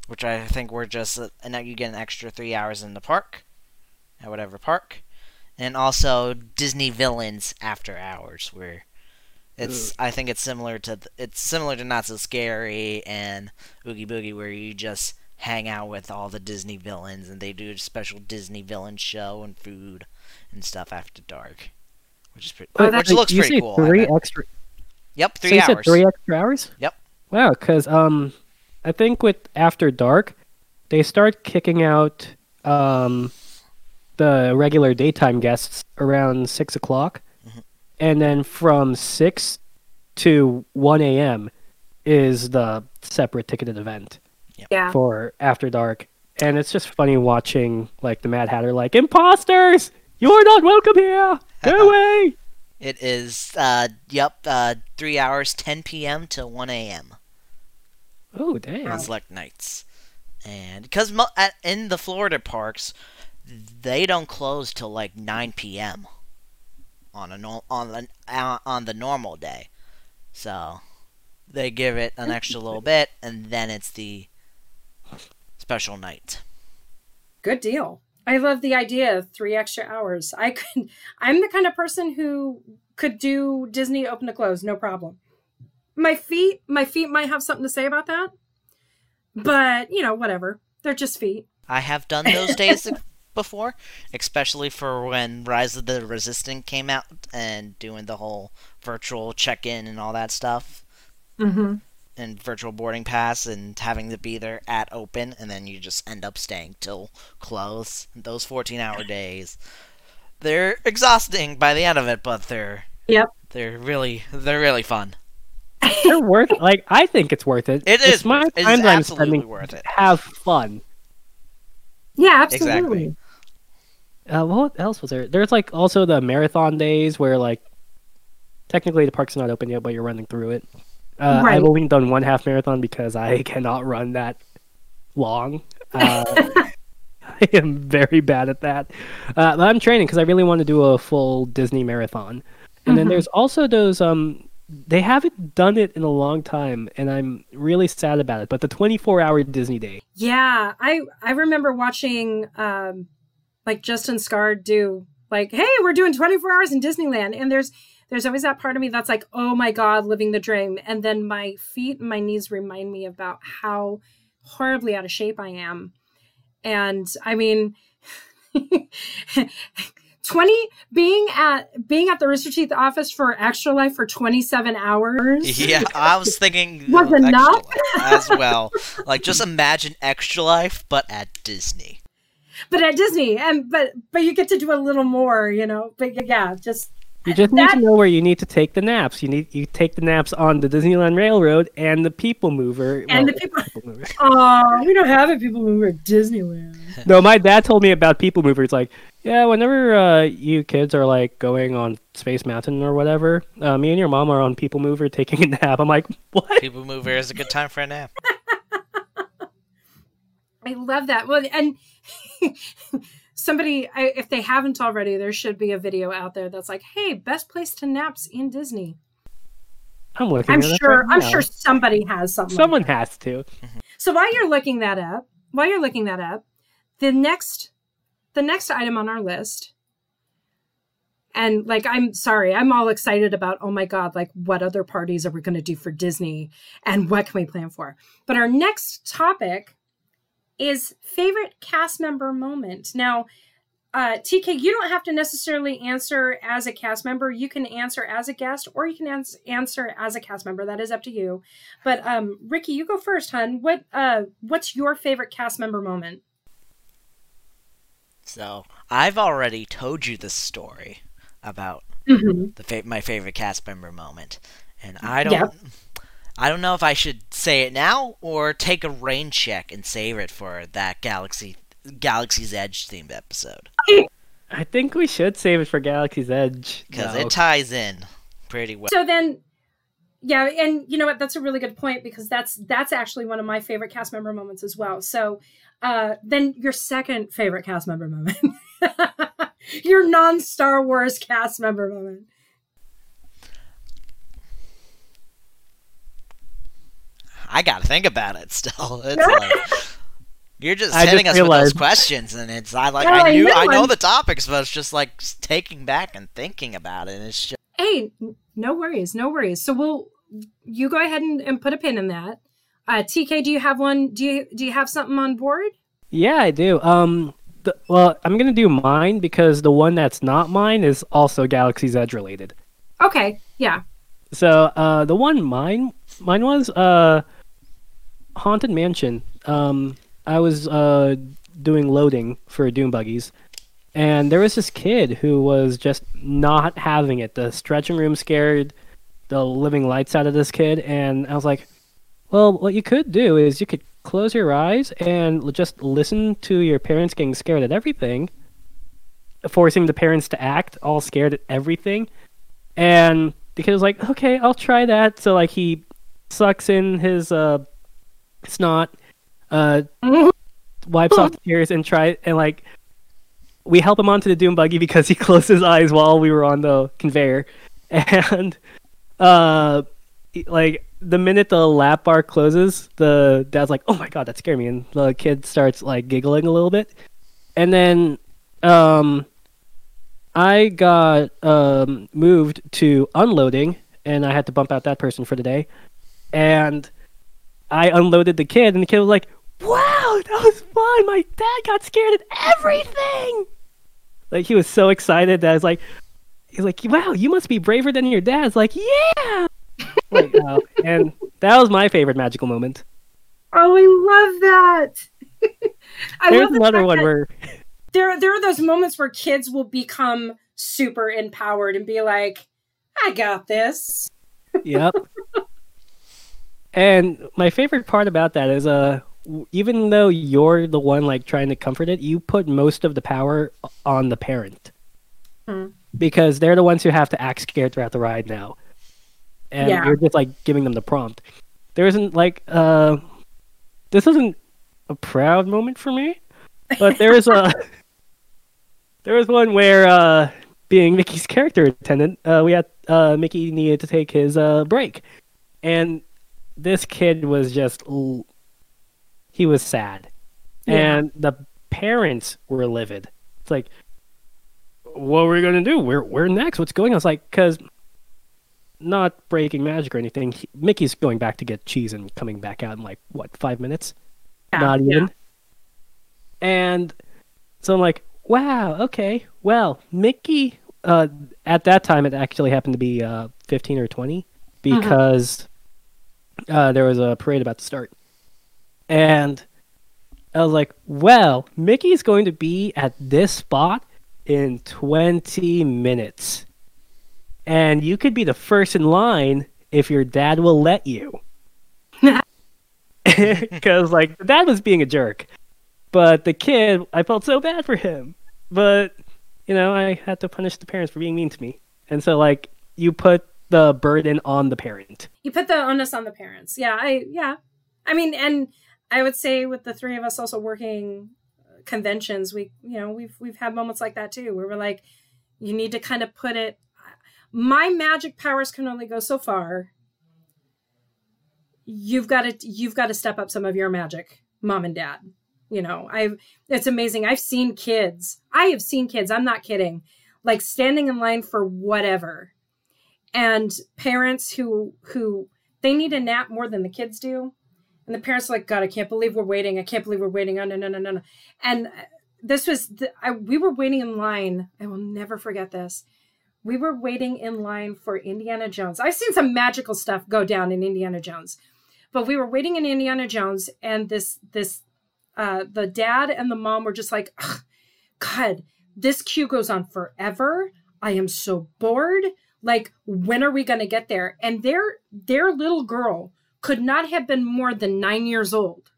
which I think were just uh, and now you get an extra three hours in the park, at whatever park, and also Disney villains after hours, where it's I think it's similar to it's similar to Not So Scary and Oogie Boogie, where you just hang out with all the Disney villains, and they do a special Disney villain show and food and stuff after dark, which is pretty, Oh, which that's- looks you pretty say cool. I three extra Yep, so three you said hours. three extra hours Yep. wow because um i think with after dark they start kicking out um the regular daytime guests around six o'clock Mhm. and then from six to 1 a.m is the separate ticketed event Yeah. for After Dark, and it's just funny watching like the Mad Hatter like imposters. You're not welcome here. Go away. It is, uh, yep, uh, three hours, 10 p.m. to 1 a.m. Oh damn. on select nights. And because mo- at, in the Florida parks, they don't close till like 9 p.m. on a no- on the uh, on the normal day. So they give it an extra little bit, and then it's the special night. Good deal. I love the idea of three extra hours. I could. I'm the kind of person who could do Disney open to close, no problem. My feet, my feet might have something to say about that, but you know, whatever. They're just feet. I have done those days before, especially for when Rise of the Resistance came out and doing the whole virtual check-in and all that stuff. Mm-hmm. and virtual boarding pass and having to be there at open and then you just end up staying till close those 14 hour days they're exhausting by the end of it but they're Yep. they're really they're really fun They're worth like I think it's worth it. It It's is my worth- it is time that I'm absolutely spending worth it. have fun. Yeah, absolutely. Exactly. Uh, what else was there? There's like also the marathon days where like technically the park's not open yet, but you're running through it. Uh, Right. I've only done one half marathon because I cannot run that long. Uh, I am very bad at that. Uh, but I'm training because I really want to do a full Disney marathon. And then Mhm. there's also those um they haven't done it in a long time and I'm really sad about it. But the 24 hour Disney day. Yeah, I I remember watching um like Justin Scar do like, hey, we're doing 24 hours in Disneyland, and there's there's always that part of me that's like, oh my god, living the dream, and then my feet and my knees remind me about how horribly out of shape I am, and I mean. 20 being at being at the Rooster Teeth office for extra life for 27 hours yeah i was thinking Was enough? As well like just imagine extra life but at disney but at Disney, and but but you get to do a little more, you know. But yeah, just You just need to know where you need to take the naps. You need you take the naps on the Disneyland Railroad and the People Mover. And well, the People- People Mover. oh, we don't have a People Mover are at Disneyland. No, my dad told me about People Mover. It's like, yeah, whenever uh, you kids are like going on Space Mountain or whatever, uh, me and your mom are on People Mover taking a nap. I'm like, what? people mover is a good time for a nap I love that. Well, and somebody, I, if they haven't already, there should be a video out there that's like, "Hey, best place to naps in Disney." I'm looking. I'm sure. right I'm sure somebody has something. someone that. has to. Mm-hmm. So while you're looking that up, while you're looking that up, the next the next item on our list and like I'm sorry, I'm all excited about oh my god, like what other parties are we going to do for Disney and what can we plan for? But our next topic is favorite cast member moment. Now, uh, TK, you don't have to necessarily answer as a cast member. You can answer as a guest, or you can ans- answer as a cast member. That is up to you. But um, Ricky, you go first, hun. What uh, what's your favorite cast member moment? so i've already told you the story about Mm-hmm. the fa- my favorite cast member moment, and I don't. Yeah. I don't know if I should say it now or take a rain check and save it for that Galaxy Galaxy's Edge themed episode I think we should save it for Galaxy's Edge. because though. it ties in pretty well. So then, yeah, and you know what? That's a really good point because that's that's actually one of my favorite cast member moments as well. So uh, then, your second favorite cast member moment, your non Star Wars cast member moment. I gotta think about it still. It's like you're just I hitting just us with those questions, and it's I like No, I I knew know, I know I'm- the topics, but it's just like s- taking back and thinking about it. And it's just Hey, no worries, no worries. So we'll you go ahead and, and put a pin in that. Uh, TK, do you have one? Do you do you have something on board? Yeah, I do. Um, the, well, I'm gonna do mine because the one that's not mine is also Galaxy's Edge related. Okay, yeah. So, uh, the one mine mine was uh, Haunted Mansion. Um, I was uh doing loading for Doom Buggies, and there was this kid who was just not having it. The stretching room scared the living lights out of this kid, and I was like, "Well, what you could do is you could close your eyes and just listen to your parents getting scared at everything, forcing the parents to act all scared at everything." And the kid was like, "Okay, I'll try that." So like he sucks in his uh snot, uh, wipes off tears, and try and like we help him onto the doom buggy because he closed his eyes while we were on the conveyor, and uh, like the minute the lap bar closes, the dad's like, "Oh my god, that scared me," and the kid starts like giggling a little bit, and then um, I got um moved to unloading, and I had to bump out that person for the day, and I unloaded the kid, and the kid was like, "Wow, that was fun! My dad got scared at everything." Like he was so excited that I was like, he's like, "Wow, you must be braver than your dad." It's like, "Yeah." like, oh, and that was my favorite magical moment. Oh, I love that. I There's love the another one where there there are those moments where kids will become super empowered and be like, "I got this." yep. And my favorite part about that is, uh, even though you're the one like trying to comfort it, you put most of the power on the parent Hmm. because they're the ones who have to act scared throughout the ride now, and Yeah. you're just like giving them the prompt. There isn't like uh, this isn't a proud moment for me, but there is a there was one where uh, being Mickey's character attendant, uh, we had uh, Mickey needed to take his uh, break, and this kid was just he was sad, Yeah. and the parents were livid. It's like, what are we gonna do? We're we're next. What's going on? It's like because not breaking magic or anything. He, Mickey's going back to get cheese and coming back out in like what five minutes? Yeah, not yeah. even. And so I'm like, wow, okay. Well, Mickey, uh, at that time, it actually happened to be uh, 15 or 20 because uh, there was a parade about to start. And I was like, well, Mickey's going to be at this spot in 20 minutes. And you could be the first in line if your dad will let you. Because, like, the dad was being a jerk. But the kid, I felt so bad for him. But, you know, I had to punish the parents for being mean to me. And so, like, you put the burden on the parent. You put the onus on the parents. Yeah, I yeah. I mean, and I would say with the three of us also working conventions, we you know we've we've had moments like that too, where we're like, you need to kind of put it. My magic powers can only go so far. You've got to you've got to step up some of your magic, mom and dad. You know, I've it's amazing. I've seen kids. I have seen kids. I'm not kidding. Like standing in line for whatever and parents who who they need a nap more than the kids do. And the parents are like god i can't believe we're waiting. I can't believe we're waiting. Oh no no no no no. And uh, this was the, I, we were waiting in line. I will never forget this. We were waiting in line for indiana jones. I've seen some magical stuff go down in indiana jones. But we were waiting in indiana jones and this this uh the dad and the mom were just like god this queue goes on forever. I am so bored like when are we going to get there? And their their little girl could not have been more than nine years old.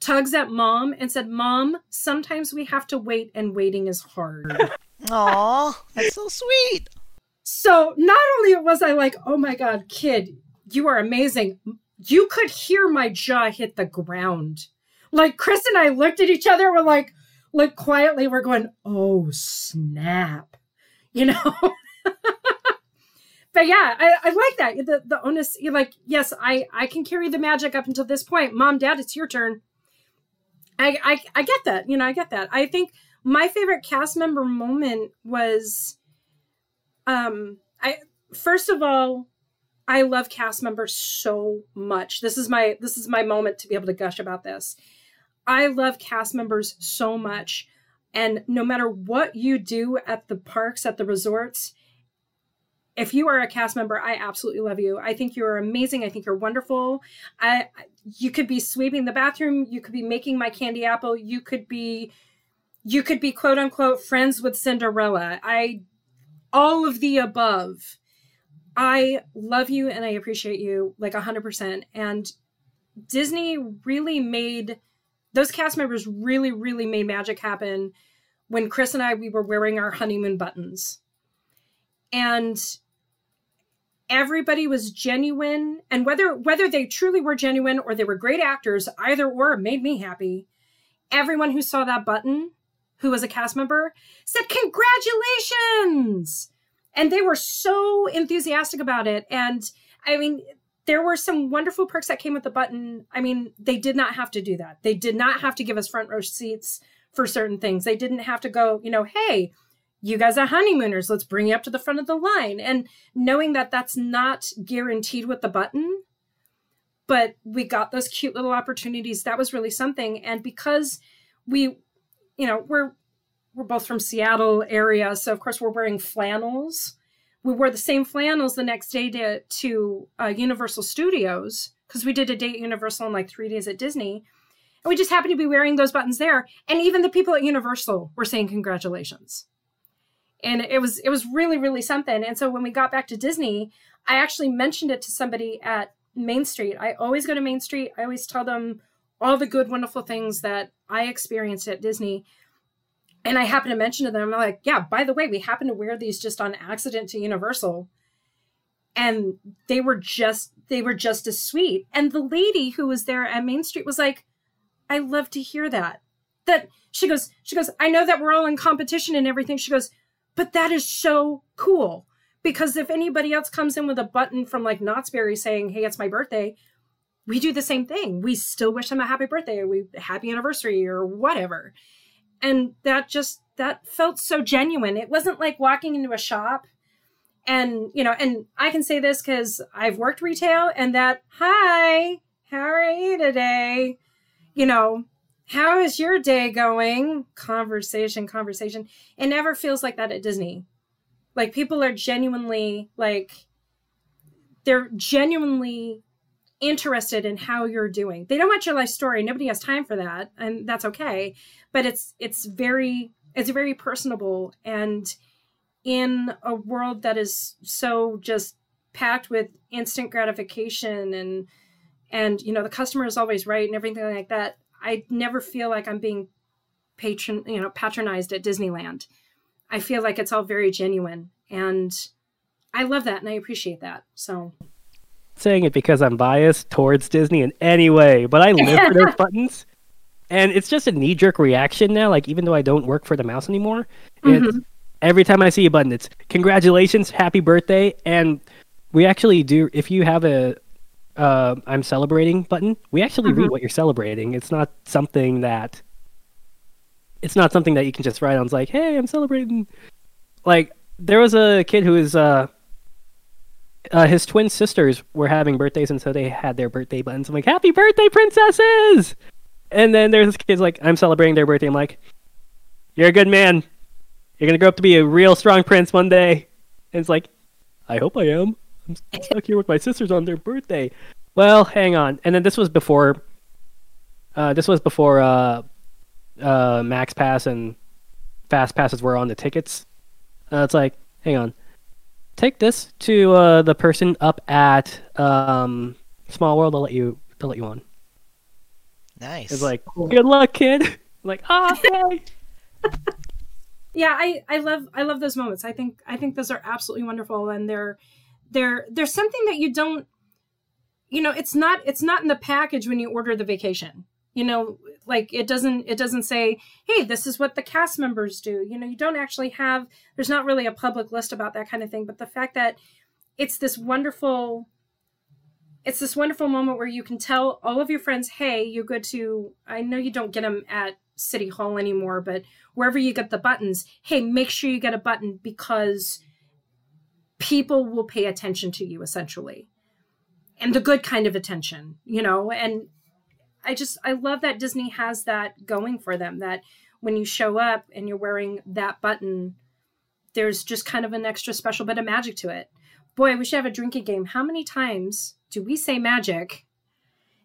Tugs at mom and said mom sometimes we have to wait and waiting is hard. Aw, that's so sweet. so not only was i like oh my god kid you are amazing you could hear my jaw hit the ground. Like chris and i looked at each other we're like like quietly we're going oh snap you know but yeah I, I like that. The, the onus you're like yes i i can carry the magic up until this point. Mom dad it's your turn. I, I i get that. You know i get that. I think my favorite cast member moment was um i first of all i love cast members so much. This is my this is my moment to be able to gush about this. I love cast members so much. And no matter what you do at the parks at the resorts if you are a cast member i absolutely love you. I think you're amazing. I think you're wonderful. I you could be sweeping the bathroom. You could be making my candy apple. You could be you could be quote unquote friends with cinderella. I all of the above. I love you and i appreciate you like 100% and disney really made those cast members really really made magic happen when chris and i we were wearing our honeymoon buttons. And everybody was genuine and whether whether they truly were genuine or they were great actors either or made me happy everyone who saw that button who was a cast member said congratulations and they were so enthusiastic about it and i mean there were some wonderful perks that came with the button. I mean, they did not have to do that. They did not have to give us front row seats for certain things. They didn't have to go, you know, hey, you guys are honeymooners, let's bring you up to the front of the line. And knowing that that's not guaranteed with the button, but we got those cute little opportunities, that was really something. And because we, you know, we're we're both from Seattle area, so of course we're wearing flannels we wore the same flannels the next day to, to uh, Universal Studios because we did a at Universal and like three days at Disney. And we just happened to be wearing those buttons there. And even the people at Universal were saying congratulations. And it was it was really, really something. And so when we got back to Disney, I actually mentioned it to somebody at Main Street. I always go to Main Street. I always tell them all the good, wonderful things that I experienced at Disney and I happened to mention to them, I'm like, yeah, by the way, we happen to wear these just on accident to Universal. And they were just they were just as sweet. And the lady who was there at Main Street was like, I love to hear that. That she goes, she goes, I know that we're all in competition and everything. She goes, but that is so cool. Because if anybody else comes in with a button from like Knott's Berry saying, Hey, it's my birthday, we do the same thing. We still wish them a happy birthday, or we happy anniversary, or whatever and that just that felt so genuine it wasn't like walking into a shop and you know and i can say this because i've worked retail and that hi how are you today you know how is your day going conversation conversation it never feels like that at disney like people are genuinely like they're genuinely interested in how you're doing. They don't want your life story. Nobody has time for that, and that's okay. But it's it's very it's very personable and in a world that is so just packed with instant gratification and and you know the customer is always right and everything like that i never feel like i'm being patron you know patronized at disneyland i feel like it's all very genuine and i love that and i appreciate that so saying it because I'm biased towards Disney in any way, but I live for those buttons. And it's just a knee jerk reaction now. Like, even though I don't work for the mouse anymore, mm-hmm. it's every time I see a button, it's congratulations, happy birthday. And we actually do, if you have a uh, I'm celebrating button, we actually mm-hmm. read what you're celebrating. It's not something that, it's not something that you can just write on. It's like, hey, I'm celebrating. Like, there was a kid who was, uh, uh, his twin sisters were having birthdays, and so they had their birthday buttons. I'm like, "Happy birthday, princesses!" And then there's this kid's like, "I'm celebrating their birthday." I'm like, "You're a good man. You're gonna grow up to be a real strong prince one day." And it's like, "I hope I am. I'm stuck here with my sisters on their birthday." Well, hang on. And then this was before. Uh, this was before uh, uh, Max Pass and Fast Passes were on the tickets. Uh, it's like, hang on take this to uh, the person up at um, Small World. I'll let you. I'll let you on. Nice. It's like, good luck, kid. like, ah, hey. yeah, I I love I love those moments. I think I think those are absolutely wonderful, and they're they're there's something that you don't, you know, it's not it's not in the package when you order the vacation. You know like it doesn't it doesn't say hey this is what the cast members do. You know you don't actually have there's not really a public list about that kind of thing but the fact that it's this wonderful it's this wonderful moment where you can tell all of your friends hey you go to i know you don't get them at city hall anymore but wherever you get the buttons hey make sure you get a button because people will pay attention to you essentially and the good kind of attention you know and I just I love that Disney has that going for them that when you show up and you're wearing that button there's just kind of an extra special bit of magic to it. Boy, we should have a drinking game. How many times do we say magic?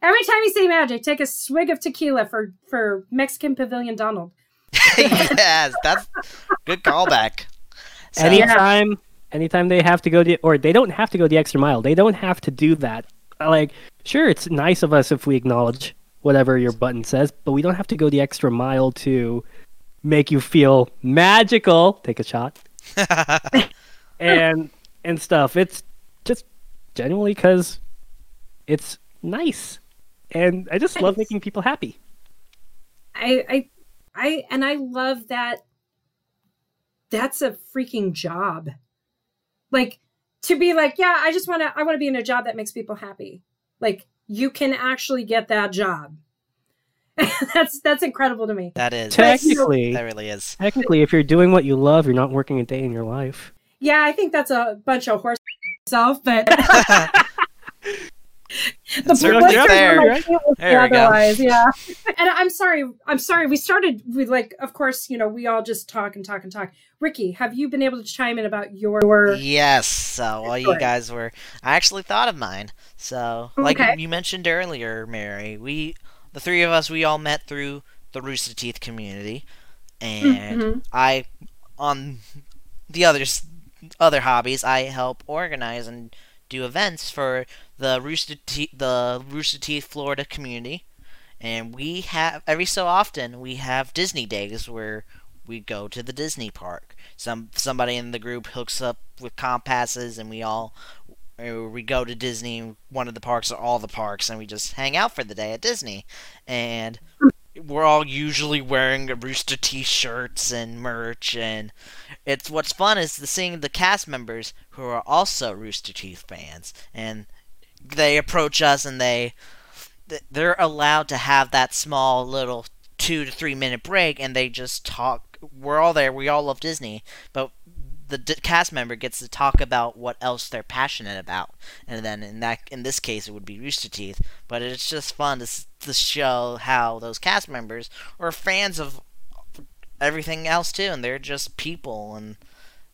Every time you say magic, take a swig of tequila for for Mexican Pavilion Donald. yes, that's good callback. So. Anytime, anytime they have to go the or they don't have to go the extra mile. They don't have to do that. Like, sure, it's nice of us if we acknowledge whatever your button says, but we don't have to go the extra mile to make you feel magical. Take a shot. and and stuff. It's just genuinely because it's nice, and I just love making people happy. I I I and I love that. That's a freaking job. Like to be like, yeah, I just want to, I want to be in a job that makes people happy. Like you can actually get that job. that's that's incredible to me. That is. Technically, That really is. technically, if you're doing what you love, you're not working a day in your life. Yeah, I think that's a bunch of horse self, but the That's You're- blisters you're on there. my You're feet will say There we go. otherwise, yeah. And I'm sorry, I'm sorry. We started with like, of course, you know, we all just talk and talk and talk. Ricky, have you been able to chime in about your? Yes. So while you guys were, I actually thought of mine. So like Okay. you mentioned earlier, Mary, we the three of us we all met through the Rooster Teeth community, and Mhm. I on the others other hobbies I help organize and do events for the Rooster Teeth the Rooster Teeth Florida community. And we have every so often we have Disney days where we go to the Disney park. Some somebody in the group hooks up with comp passes, and we all we go to Disney, one of the parks or all the parks, and we just hang out for the day at Disney. And we're all usually wearing Rooster T-shirts and merch, and it's what's fun is the seeing the cast members who are also Rooster Teeth fans, and they approach us and they they're allowed to have that small little two to three minute break, and they just talk. We're all there. We all love Disney, but the d- cast member gets to talk about what else they're passionate about, and then in that in this case it would be Rooster Teeth. But it's just fun to to show how those cast members are fans of everything else too, and they're just people, and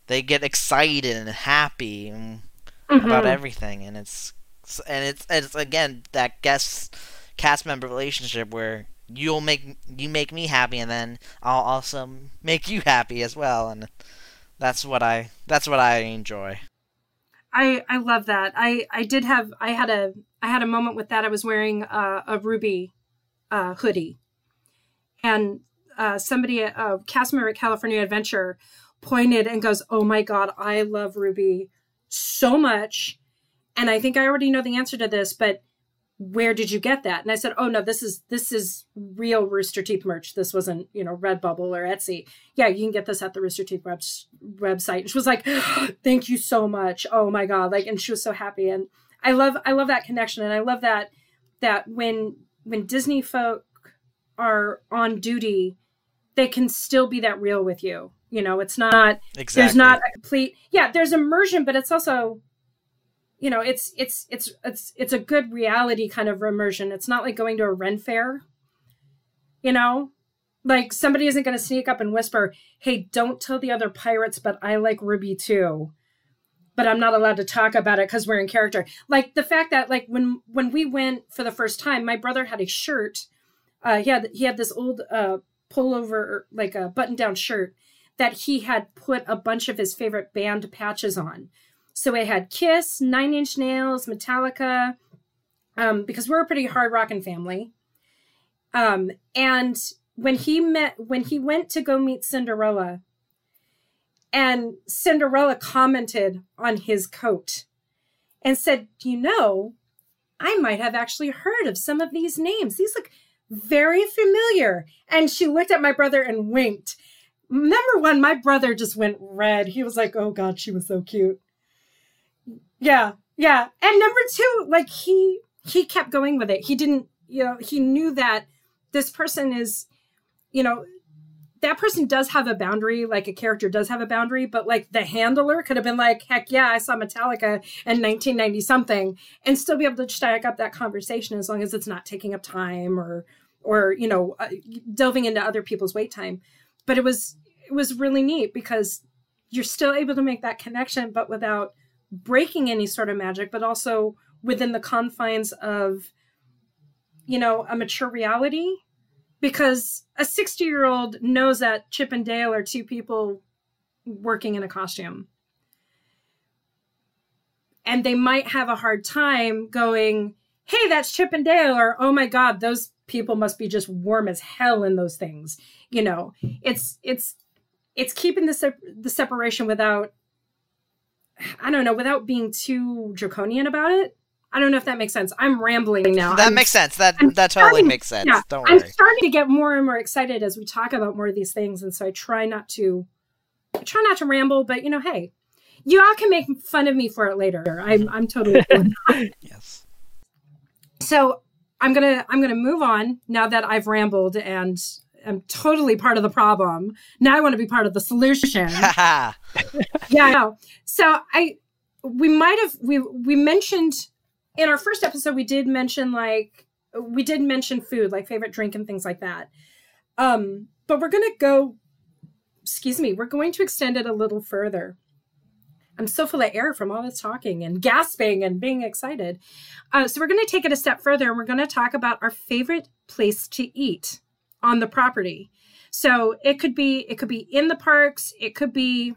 they get excited and happy and about mm-hmm. everything, and it's and it's it's again that guest cast member relationship where you'll make you make me happy, and then I'll also make you happy as well, and that's what I that's what I enjoy. I I love that. I I did have I had a I had a moment with that. I was wearing a, a RWBY uh, hoodie, and uh, somebody a cast member at California Adventure pointed and goes, "Oh my god, I love RWBY so much," and I think I already know the answer to this, but where did you get that? And I said, "Oh no, this is this is real Rooster Teeth merch. This wasn't you know Redbubble or Etsy. Yeah, you can get this at the Rooster Teeth web- website." And she was like, "Thank you so much. Oh my god!" Like, and she was so happy. And I love I love that connection, and I love that that when when Disney folk are on duty, they can still be that real with you. You know, it's not Exactly. there's not a complete yeah there's immersion but it's also you know it's it's it's it's it's a good reality kind of immersion. It's not like going to a ren fair you know? Like somebody isn't going to sneak up and whisper hey don't tell the other pirates but i like RWBY too but i'm not allowed to talk about it because we're in character. Like the fact that like when when we went for the first time my brother had a shirt uh he had he had this old uh pullover like a button down shirt that he had put a bunch of his favorite band patches on. So it had Kiss, Nine Inch Nails, Metallica, um, because we're a pretty hard rocking family. Um, and when he met, when he went to go meet Cinderella, and Cinderella commented on his coat and said, You know, I might have actually heard of some of these names. These look very familiar. And she looked at my brother and winked number one, my brother just went red. He was like, "Oh God, she was so cute." Yeah, yeah. And number two, like he he kept going with it. He didn't, you know, he knew that this person is, you know, that person does have a boundary. Like a character does have a boundary, but like the handler could have been like, "Heck yeah, I saw Metallica in 1990 something," and still be able to stack up that conversation as long as it's not taking up time or or you know uh, delving into other people's wait time but it was it was really neat because you're still able to make that connection but without breaking any sort of magic but also within the confines of you know a mature reality. Because a 60 year old knows that chip and dale are two people working in a costume. And they might have a hard time going hey that's chip and dale or oh my god those people must be just warm as hell in those things. You know it's it's it's keeping the sep- the separation without i don't know without being too draconian about it i don't know if that makes sense i'm rambling now that I'm- makes sense. That I'm that totally makes sense. yeah, Don't i'm starting to get more and more excited as we talk about more of these things and so i try not to i try not to ramble but you know hey you all can make fun of me for it later. I'm I'm totally. Yes. so I'm gonna I'm gonna move on now that I've rambled and I'm totally part of the problem. Now I want to be part of the solution. Yeah, know. So I we might have we we mentioned in our first episode we did mention like we did mention food like favorite drink and things like that. Um but we're going to go excuse me, we're going to extend it a little further. I'm so full of air from all this talking and gasping and being excited. Uh, so we're going to take it a step further and we're going to talk about our favorite place to eat on the property. So it could be it could be in the parks, it could be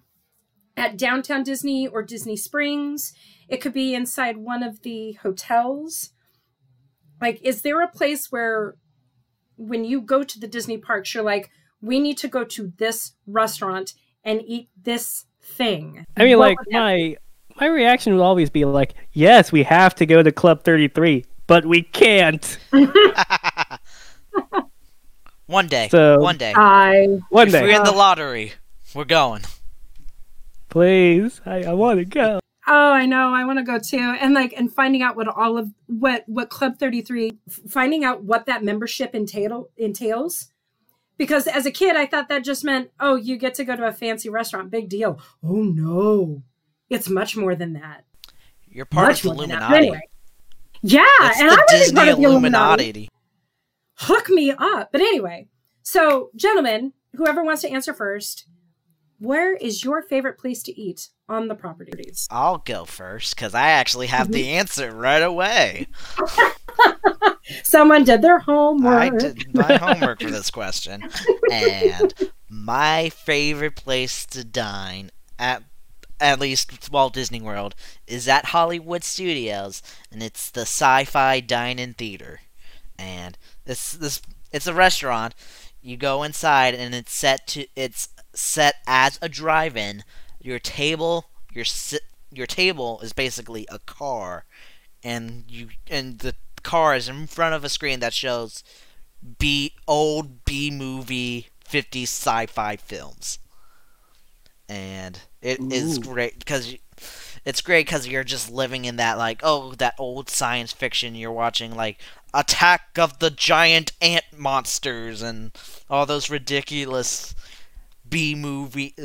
at downtown Disney or Disney Springs, it could be inside one of the hotels. Like is there a place where when you go to the Disney parks you're like we need to go to this restaurant and eat this thing. I mean, What like would that my my reaction would always be like, "Yes, we have to go to Club 33, but we can't." one day. So- one day. I One if we're day, in the lottery, we're going. please. I, I want to go. Oh, I know. I want to go too. And like, and finding out what all of what what Club Thirty Three, finding out what that membership entail entails. Because as a kid, I thought that just meant, oh, you get to go to a fancy restaurant, big deal. Oh no, it's much more than that. You're part much of the more than that. Illuminati. Anyway. Yeah, It's and the I want to be Disney part of the Illuminati. Illuminati. Hook me up. But anyway, so gentlemen, whoever wants to answer first, where is your favorite place to eat on the properties? I'll go first because I actually have the mm-hmm. answer right away. Someone did their homework. I did my homework for this question, and my favorite place to dine at at least Walt Disney World is at Hollywood Studios, and it's the Sci-Fi Dine-In Theater, and this this it's a restaurant. You go inside, and it's set to it's set as a drive-in. Your table, your sit, your table is basically a car, and you and the car is in front of a screen that shows B old B movie 50s sci-fi films. And it is Ooh. great because it's great because you're just living in that like oh that old science fiction you're watching like Attack of the Giant Ant Monsters and all those ridiculous B movie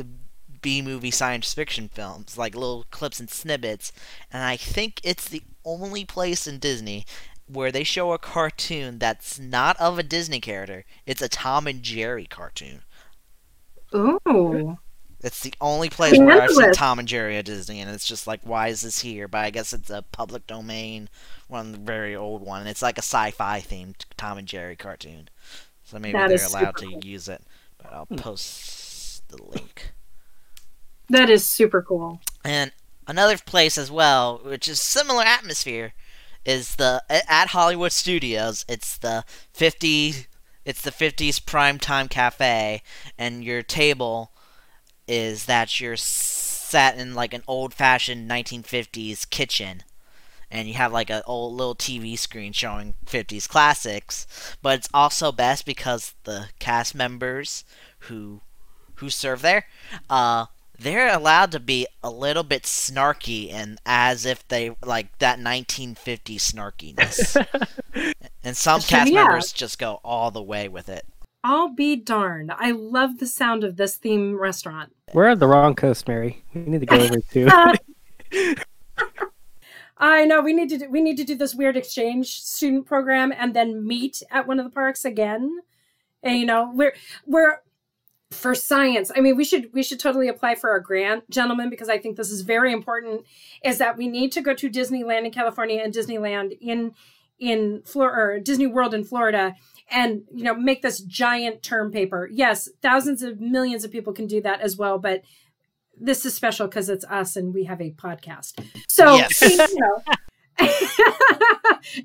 B movie science fiction films like little clips and snippets and I think it's the only place in Disney where they show a cartoon that's not of a Disney character. It's a Tom and Jerry cartoon. Ooh. It's the only place where I've seen Tom and Jerry at Disney, and it's just like, why is this here? But I guess it's a public domain, one very old one, and it's like a sci-fi themed Tom and Jerry cartoon. So maybe That they're allowed to cool. use it. But I'll hmm. post the link. That is super cool. And another place as well, which is similar atmosphere, is the at Hollywood Studios. It's the 50 it's the 50s primetime cafe and your table is that you're sat in like an old-fashioned 1950s kitchen and you have like a old little TV screen showing 50s classics, but it's also best because the cast members who who serve there uh they're allowed to be a little bit snarky and as if they like that 1950s snarkiness. and some cast yeah. members just go all the way with it. I'll be darned. I love the sound of this theme restaurant. We're on the wrong coast, Mary. We need to go over to. I know we need to do, we need to do this weird exchange student program and then meet at one of the parks again. And you know, we're we're for science. I mean, we should we should totally apply for a grant, gentlemen, because I think this is very important. Is that we need to go to Disneyland in California and Disneyland in in Florida or Disney World in Florida and you know make this giant term paper. Yes, thousands of millions of people can do that as well, but this is special because it's us and we have a podcast. So Yes. you know.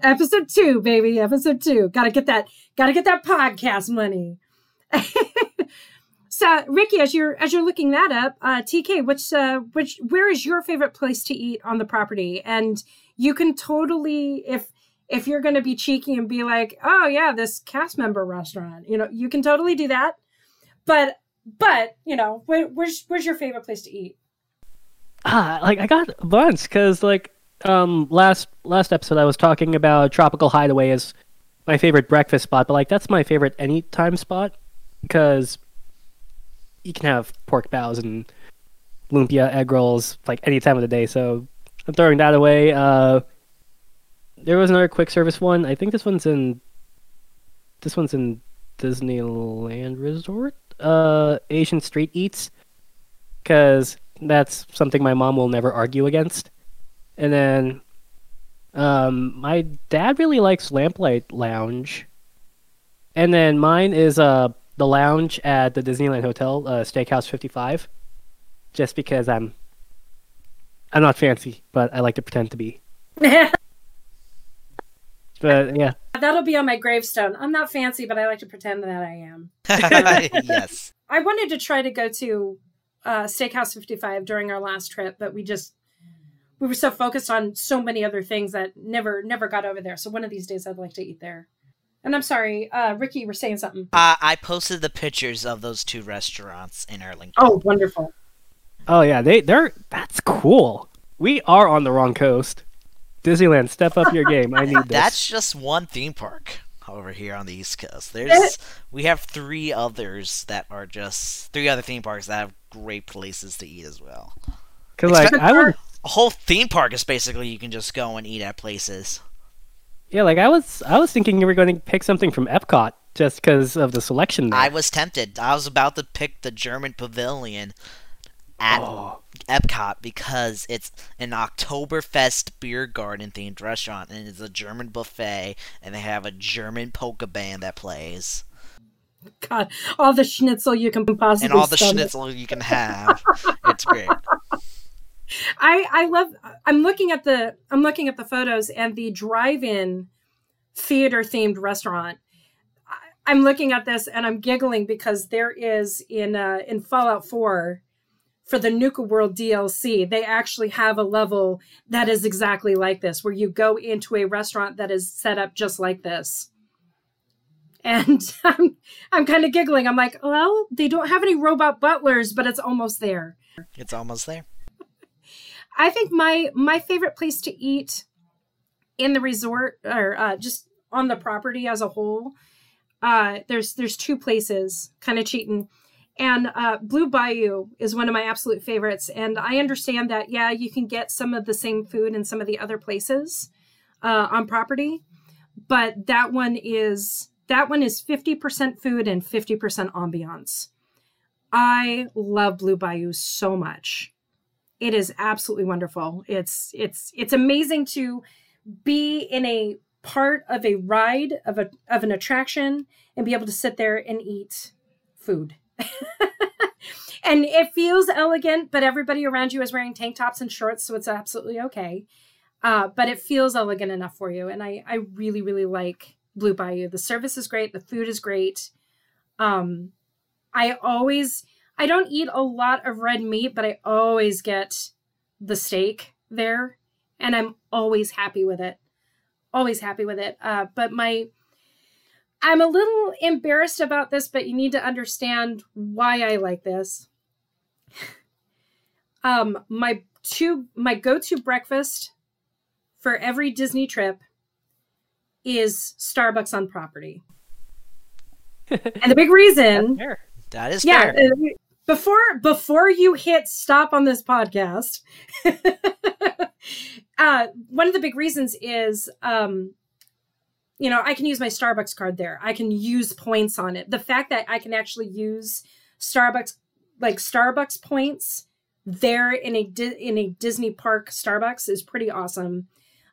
episode two, baby. Episode two. Gotta get that. Gotta get that podcast money. so, Ricky, as you're as you're looking that up, uh, TK, which uh, which where is your favorite place to eat on the property? And you can totally if if you're going to be cheeky and be like, oh yeah, this cast member restaurant, you know, you can totally do that. But but you know, where, where's where's your favorite place to eat? Ah, like I got a bunch because like um last last episode I was talking about Tropical Hideaway as my favorite breakfast spot, but like that's my favorite anytime spot because you can have pork baos and lumpia egg rolls like any time of the day. So I'm throwing that away. Uh, there was another quick service one. I think this one's in this one's in Disneyland Resort. Uh, Asian Street Eats, because that's something my mom will never argue against. And then, um, my dad really likes Lamplight Lounge. And then mine is uh the lounge at the Disneyland Hotel, uh, Steakhouse 55, just because I'm I'm not fancy, but I like to pretend to be. But yeah, That'll be on my gravestone. I'm not fancy, but I like to pretend that I am. yes. I wanted to try to go to uh, Steakhouse 55 during our last trip, but we just we were so focused on so many other things that never never got over there. So one of these days, I'd like to eat there. And I'm sorry, uh, Ricky, you were saying something. Uh, I posted the pictures of those two restaurants in our link. Oh, wonderful! oh yeah, they they're that's cool. We are on the wrong coast. Disneyland, step up your game. I need this. That's just one theme park over here on the East Coast. There's we have three others that are just three other theme parks that have great places to eat as well. Because like I would, A whole theme park is basically you can just go and eat at places. yeah, like I was I was thinking you were going to pick something from Epcot just because of the selection. There. I was tempted. I was about to pick the German Pavilion at Oh. Epcot because it's an Oktoberfest beer garden themed restaurant and it's a German buffet and they have a German polka band that plays God, all the schnitzel you can possibly and all the stomach. schnitzel you can have. it's great. I I love. I'm looking at the I'm looking at the photos and the drive-in theater themed restaurant. I- I'm looking at this and I'm giggling because there is in uh, in Fallout 4 for the Nuka World DLC, they actually have a level that is exactly like this, where you go into a restaurant that is set up just like this. And I'm, I'm kind of giggling. I'm like, well, they don't have any robot butlers, but it's almost there. It's almost there. I think my my favorite place to eat in the resort or uh, just on the property as a whole, uh, there's there's two places, kind of cheating, and uh, Blue Bayou is one of my absolute favorites. And I understand that yeah, you can get some of the same food in some of the other places uh, on property, but that one is that one is fifty percent food and fifty percent ambiance. I love Blue Bayou so much it is absolutely wonderful it's it's it's amazing to be in a part of a ride of a of an attraction and be able to sit there and eat food and it feels elegant but everybody around you is wearing tank tops and shorts so it's absolutely okay uh, but it feels elegant enough for you and i i really really like blue bayou the service is great the food is great um i always I don't eat a lot of red meat, but I always get the steak there, and I'm always happy with it. Always happy with it. Uh, but my, I'm a little embarrassed about this, but you need to understand why I like this. um, my two, my go-to breakfast for every Disney trip is Starbucks on property. and the big reason Fair. That is yeah fair. uh, before before you hit stop on this podcast uh one of the big reasons is um you know i can use my starbucks card there i can use points on it the fact that i can actually use starbucks like starbucks points there in a in a disney park starbucks is pretty awesome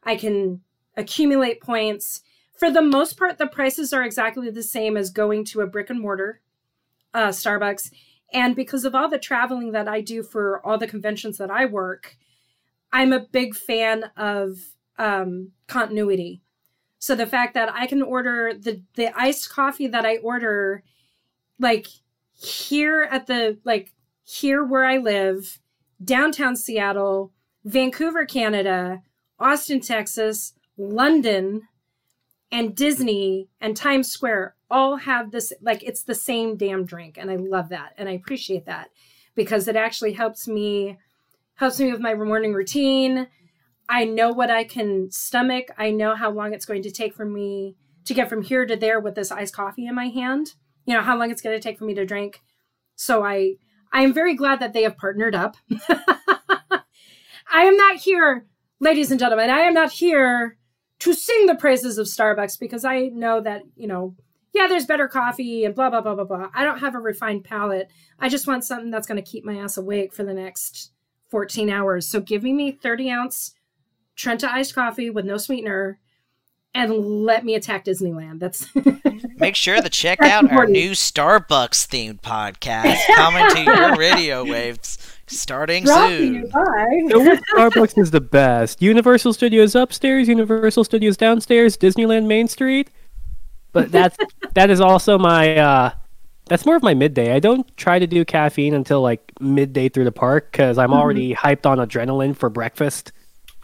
i can accumulate points for the most part the prices are exactly the same as going to a brick and mortar uh, Starbucks. And because of all the traveling that I do for all the conventions that I work, I'm a big fan of um, continuity. So the fact that I can order the the iced coffee that I order, like here at the like here where I live, downtown Seattle, Vancouver, Canada, Austin, Texas, London, and Disney and Times Square all have this like it's the same damn drink and I love that and I appreciate that because it actually helps me helps me with my morning routine. I know what I can stomach. I know how long it's going to take for me to get from here to there with this iced coffee in my hand. You know, how long it's going to take for me to drink. So I I am very glad that they have partnered up. I am not here, ladies and gentlemen, I am not here to sing the praises of Starbucks because I know that, you know, yeah, there's better coffee and blah blah blah blah blah. I don't have a refined palate. I just want something that's going to keep my ass awake for the next 14 hours. So give me 30 ounce Trenta iced coffee with no sweetener and let me attack Disneyland. That's Make sure to check out our new Starbucks themed podcast coming to your radio waves starting soon. So Starbucks is the best. Universal Studios upstairs, Universal Studios downstairs, Disneyland Main Street. But that's that is also my uh that's more of my midday. I don't try to do caffeine until like midday through the park because I'm already hyped on adrenaline for breakfast.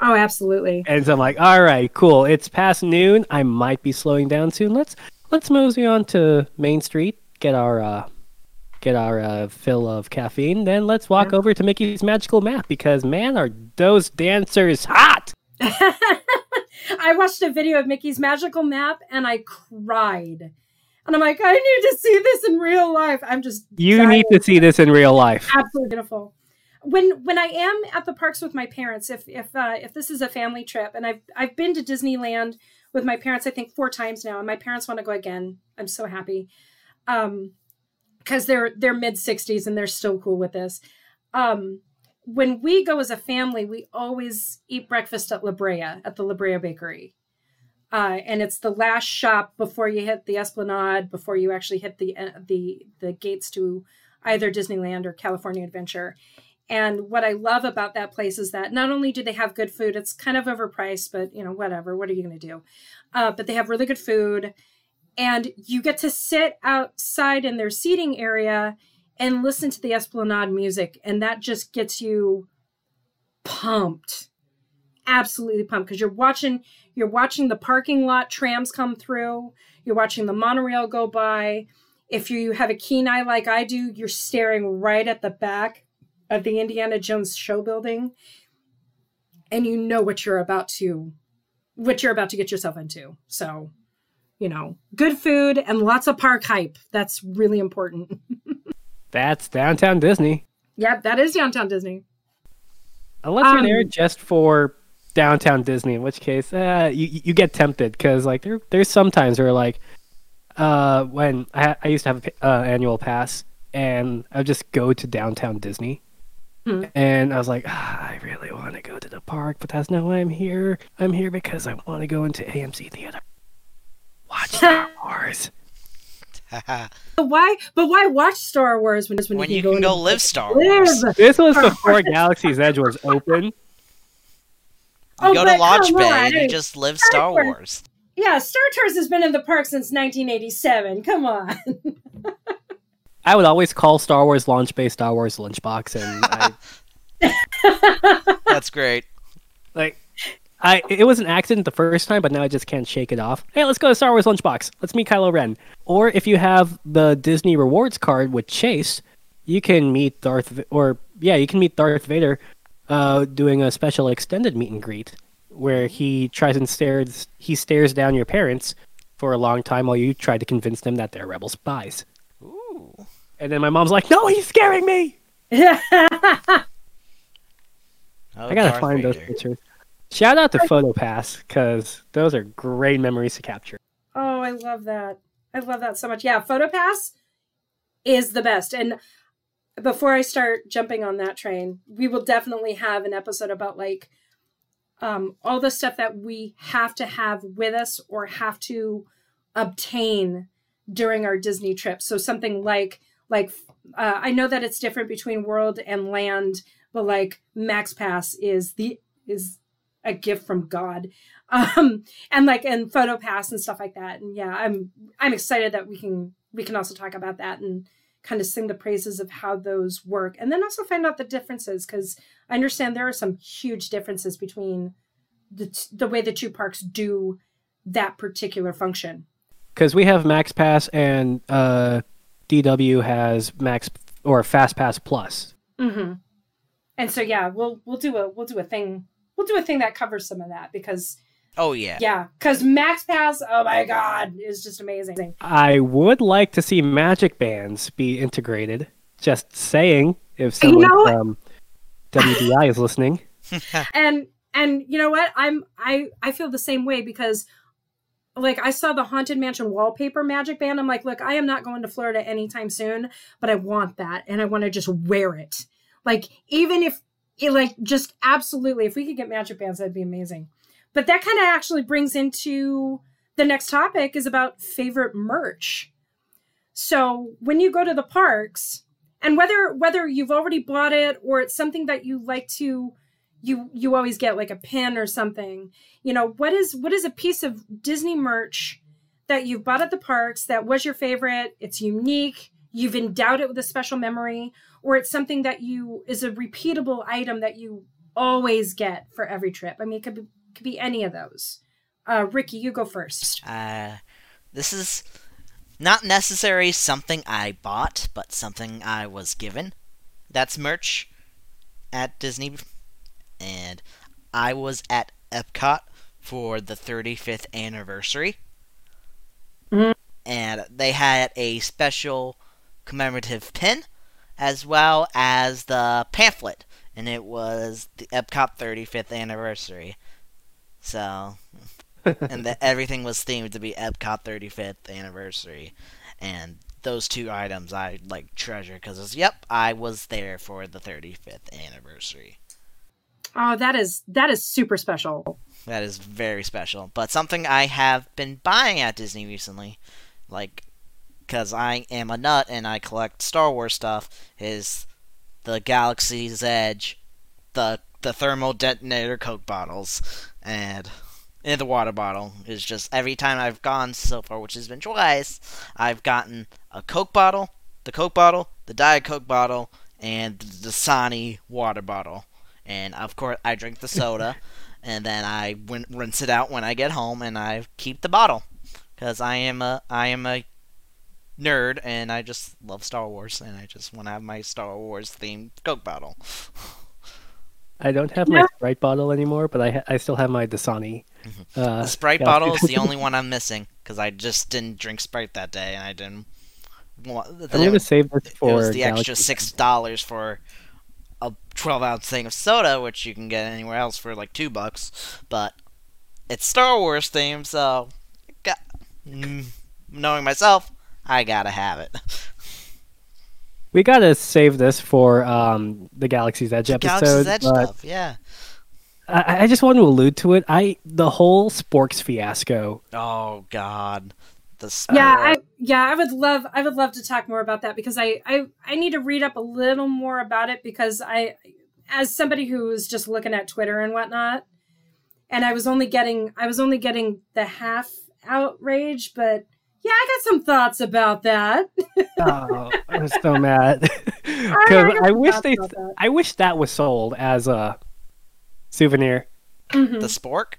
Oh, absolutely. And so I'm like, all right, cool. It's past noon. I might be slowing down soon. Let's let's mosey on to Main Street, get our uh, get our uh, fill of caffeine. Then let's walk Yeah. over to Mickey's Magical Map because man, are those dancers hot! I watched a video of Mickey's magical map and I cried. And I'm like, I need to see this in real life. I'm just You dying. need to see this in real life. absolutely beautiful. When when I am at the parks with my parents, if if uh, if this is a family trip, and I've I've been to Disneyland with my parents, I think four times now, and my parents want to go again. I'm so happy, um, because they're they're mid sixties and they're still cool with this. Um, when we go as a family, we always eat breakfast at La Brea at the La Brea Bakery. Uh, and it's the last shop before you hit the Esplanade, before you actually hit the uh, the the gates to either Disneyland or California Adventure. And what I love about that place is that not only do they have good food, it's kind of overpriced, but you know, whatever. What are you going to do? Uh, but they have really good food, and you get to sit outside in their seating area and listen to the Esplanade music, and that just gets you pumped, absolutely pumped, because you're watching you're watching the parking lot trams come through, you're watching the monorail go by. If you have a keen eye like I do, you're staring right at the back of the Indiana Jones show building and you know what you're about to what you're about to get yourself into. So, you know, good food and lots of park hype. That's really important. That's downtown Disney. yep, that is downtown Disney. Unless Um, you're there just for downtown Disney, in which case uh, you you get tempted because like there there's sometimes where like uh when I I used to have an uh, annual pass and I would just go to downtown Disney. Hmm. And I was like, ah, I really want to go to the park, but that's not why I'm here. I'm here because I want to go into AMC theater, watch Star Wars. But why but why watch Star Wars when, when, when you you can can go, go into- live Star Wars. live? This was before Galaxy's Edge was open. You Oh, go to but Launch come Bay and you just live Star Wars. Wars. Yeah, Star Tours has been in the park since 1987. Come on. I would always call Star Wars Launch Bay Star Wars Lunchbox, and I That's great. Like, I it was an accident the first time, but now I just can't shake it off. Hey, let's go to Star Wars Lunchbox. Let's meet Kylo Ren. Or if you have the Disney Rewards card with Chase, you can meet Darth, Va- or yeah, you can meet Darth Vader, uh, doing a special extended meet and greet where he tries and stares he stares down your parents for a long time while you try to convince them that they're rebel spies. Ooh. And then my mom's like, "No, he's scaring me." I gotta Darth find those pictures. Shout out to PhotoPass because those are great memories to capture. Oh, I love that. I love that so much. Yeah, PhotoPass is the best. And before I start jumping on that train, we will definitely have an episode about like um, all the stuff that we have to have with us or have to obtain during our Disney trip. So something like like uh, I know that it's different between World and Land, but like Max Pass is the is a gift from God. Um, and like and photo pass and stuff like that. And yeah i'm i'm excited that we can we can also talk about that and kind of sing the praises of how those work. And then also find out the differences because i understand there are some huge differences between the, t- the way the two parks do that particular function. Because we have Max Pass and uh, DW has Max or Fast Pass Plus. mm-hmm. and so yeah, we'll we'll do a we'll do a thing we'll do a thing that covers some of that because Oh yeah. yeah, because Max Pass, oh my god, is just amazing. I would like to see magic bands be integrated. Just saying, if You someone know- from WDI is listening. and and you know what i'm i i feel the same way because like i saw the haunted mansion wallpaper magic band. I'm like look i am not going to florida anytime soon but i want that and i want to just wear it. Like even if it like just absolutely if we could get magic bands that'd be amazing. But that kind of actually brings into the next topic is about favorite merch. So when you go to the parks and whether whether you've already bought it or it's something that you like to you you always get like a pin or something. You know what is what is a piece of disney merch that you've bought at the parks that was your favorite it's unique you've endowed it with a special memory or it's something that you is a repeatable item that you always get for every trip? I mean it could be could be any of those. Uh ricky you go first. Uh, this is not necessarily something I bought, but something I was given. That's merch at Disney, and I was at Epcot for the 35th anniversary, Mhm. and they had a special commemorative pin, as well as the pamphlet, and it was the Epcot 35th anniversary. So and that everything was themed to be Epcot 35th anniversary, and those two items I like treasure because yep, I was there for the 35th anniversary. Oh that is that is super special That is very special, but something I have been buying at Disney recently, like because I am a nut and I collect Star Wars stuff, is the Galaxy's Edge, the the thermal detonator Coke bottles, and and the water bottle is just every time I've gone so far, which has been twice, I've gotten a Coke bottle, the Coke bottle, the Diet Coke bottle, and the Dasani water bottle. And of course, I drink the soda, and then I win- rinse it out when I get home, and I keep the bottle because I am a I am a nerd, and I just love Star Wars, and I just want to have my Star Wars themed Coke bottle. I don't have Yeah. my Sprite bottle anymore, but I ha- I still have my Dasani. Uh, The Sprite yeah. bottle is the only one I'm missing because I just didn't drink Sprite that day, and I didn't want. I'm gonna save this it was the extra six dollars for a twelve ounce thing of soda, which you can get anywhere else for like two bucks. But it's Star Wars themed, so got, mm, knowing myself, I gotta have it. We gotta save this for um, the Galaxy's Edge episode. Galaxy's Edge stuff, yeah. I, I just want to allude to it. I the whole Sporks fiasco. Oh God, the yeah i yeah i would love i would love to talk more about that because I, I i need to read up a little more about it because i as somebody who was just looking at twitter and whatnot and i was only getting i was only getting the half outrage but yeah i got some thoughts about that Oh, I'm so mad I because got I some wish they. that. I wish that was sold as a souvenir. Mhm. the spork.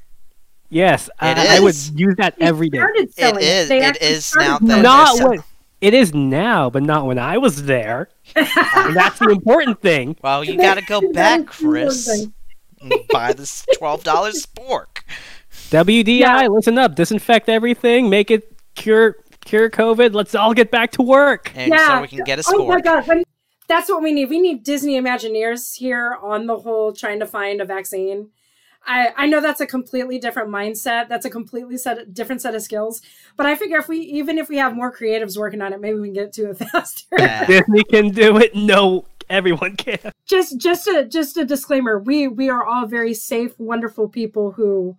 Yes, It I, I would use that every day. started selling is- They it actually is started now selling that- it. Not there's when it is now, but not when I was there. And that's the important thing. Well, you gotta go back, is the Chris, and buy this twelve dollars spork. WDI, Yeah. listen up, disinfect everything, make it cure cure COVID. Let's all get back to work. and Yeah. so we can get a score. Oh my god, when- that's what we need. We need Disney Imagineers here on the whole trying to find a vaccine. I, I know that's a completely different mindset. That's a completely set different set of skills. But I figure if we even if we have more creatives working on it, maybe we can get to it faster. Yeah. Disney can do it. No, everyone can. just just a just a disclaimer. We we are all very safe, wonderful people who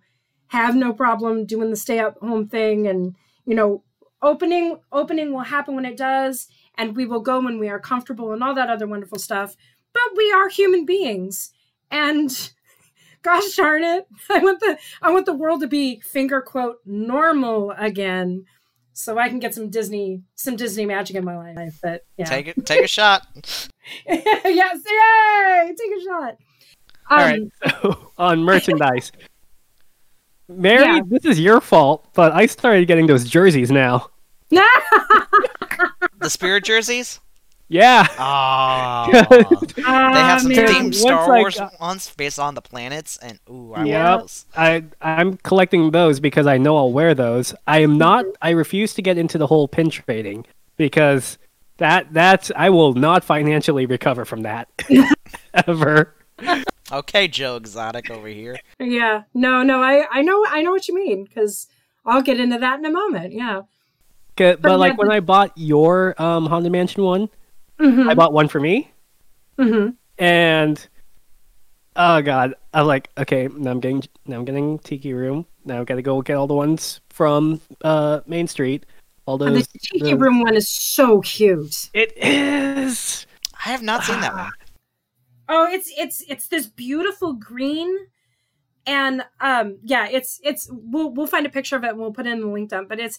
have no problem doing the stay at home thing and you know opening opening will happen when it does and we will go when we are comfortable and all that other wonderful stuff but we are human beings and gosh darn it i want the i want the world to be finger quote normal again so i can get some disney some disney magic in my life but yeah Take it. Take a shot. yes yay take a shot All Um, right, so on merchandise. Mary, Yeah. this is your fault, but I started getting those jerseys now. The spirit jerseys. Yeah. Oh, they have some man. themed Once Star I Wars got- ones based on the planets, and ooh, I Yep. want those. I I'm collecting those because I know I'll wear those. I am not. I refuse to get into the whole pin trading because that that's I will not financially recover from that ever. Okay, Joe Exotic over here. Yeah. No, no, I, I know I know what you mean because I'll get into that in a moment. Yeah. 'Kay, But yeah, like when the- I bought your um Haunted Mansion one, Mm-hmm. I bought one for me, mm-hmm. and oh god, I'm like, okay, now I'm getting now I'm getting Tiki Room. Now I've got to go get all the ones from uh Main Street. All And those. the Tiki those- Room one is so cute. It is. I have not seen that one. Oh, it's it's it's this beautiful green, and um, yeah, it's it's we'll we'll find a picture of it and we'll put it in the link dump. But it's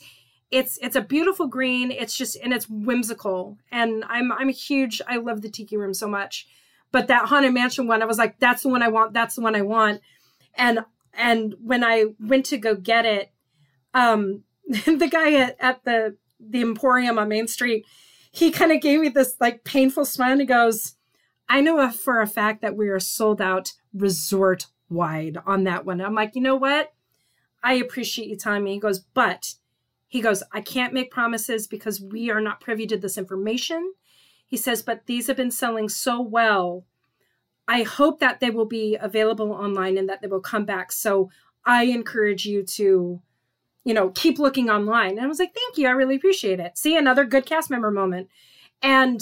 it's it's a beautiful green. It's just and it's whimsical, and I'm I'm a huge I love the Tiki Room so much. But that Haunted Mansion one, I was like, that's the one I want. That's the one I want. And and when I went to go get it, um, the guy at, at the the Emporium on Main Street, he kind of gave me this like painful smile and he goes, I know for a fact that we are sold out resort wide on that one. I'm like, you know what? I appreciate you telling me. He goes, but he goes, I can't make promises because we are not privy to this information. He says, but these have been selling so well. I hope that they will be available online and that they will come back. So I encourage you to, you know, keep looking online. And I was like, thank you. I really appreciate it. See, another good cast member moment. And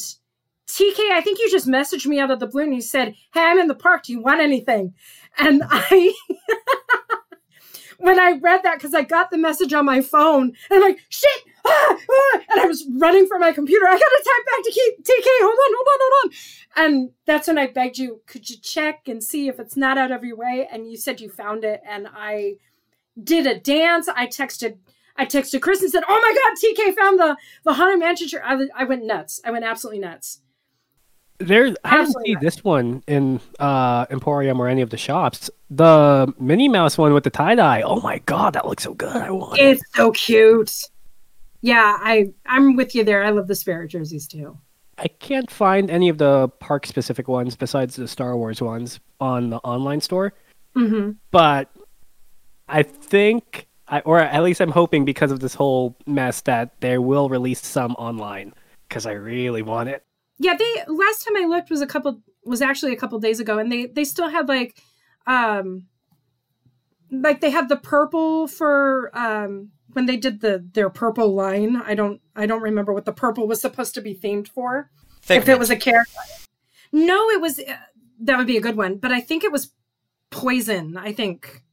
TK, I think you just messaged me out of the blue and you said, Hey, I'm in the park. Do you want anything? And I, when I read that, because I got the message on my phone, and I'm like, shit, ah, ah, and I was running for my computer. I gotta type back to keep TK, hold on, hold on, hold on. And that's when I begged you, could you check and see if it's not out of your way? And you said you found it, and I did a dance. I texted I texted Chris and said, "Oh my God, TK found the the haunted mansion." I, I went nuts. I went absolutely nuts. There, I didn't Absolutely see this one in uh, Emporium or any of the shops. The Minnie Mouse one with the tie dye. Oh my god, that looks so good! I want it. It's so cute. Yeah, I I'm with you there. I love the spirit jerseys too. I can't find any of the park specific ones besides the Star Wars ones on the online store. Mm-hmm. But I think, I, or at least I'm hoping, because of this whole mess, that they will release some online because I really want it. Yeah, they last time I looked was a couple was actually a couple days ago, and they they still had like, um, like they had the purple for um when they did the their purple line. I don't I don't remember what the purple was supposed to be themed for. if it was a character. No, it was uh, that would be a good one, but I think it was poison. I think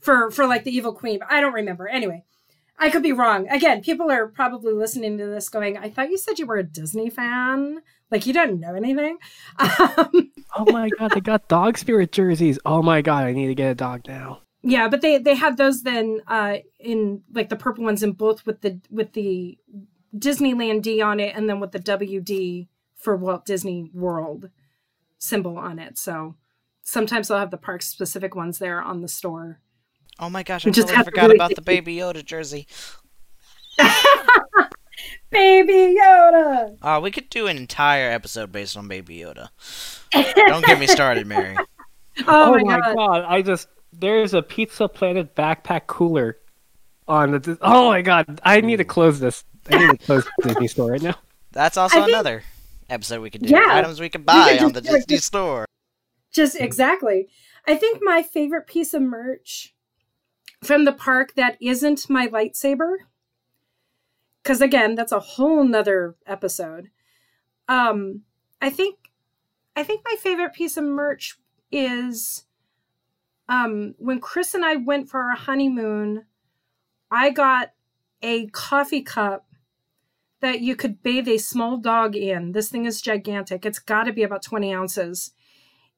for for like the evil queen. But I don't remember. Anyway, I could be wrong. Again, people are probably listening to this going, "I thought you said you were a Disney fan. Like you don't know anything." Um, Oh my god, they got dog spirit jerseys. Oh my god, I need to get a dog now. yeah, but they they had those then uh, in like the purple ones in both with the with the Disneyland D on it, and then with the WD for Walt Disney World symbol on it. So sometimes they'll have the park specific ones there on the store. Oh my gosh, I just totally have to forgot really about the Baby Yoda jersey. Baby Yoda. Uh, we could do an entire episode based on Baby Yoda. Don't get me started, Mary. Oh, my, god. I just there's a Pizza Planet backpack cooler on the. Oh my god, I need to close this. I need to close Disney Store right now. That's also I think- another episode we could do. Yeah. Items we could buy could on the Disney this. store. Just exactly. I think my favorite piece of merch from the park that isn't my lightsaber, because again, that's a whole nother episode. Um, I think, I think my favorite piece of merch is, um, when Chris and I went for our honeymoon, I got a coffee cup that you could bathe a small dog in. This thing is gigantic. It's got to be about 20 ounces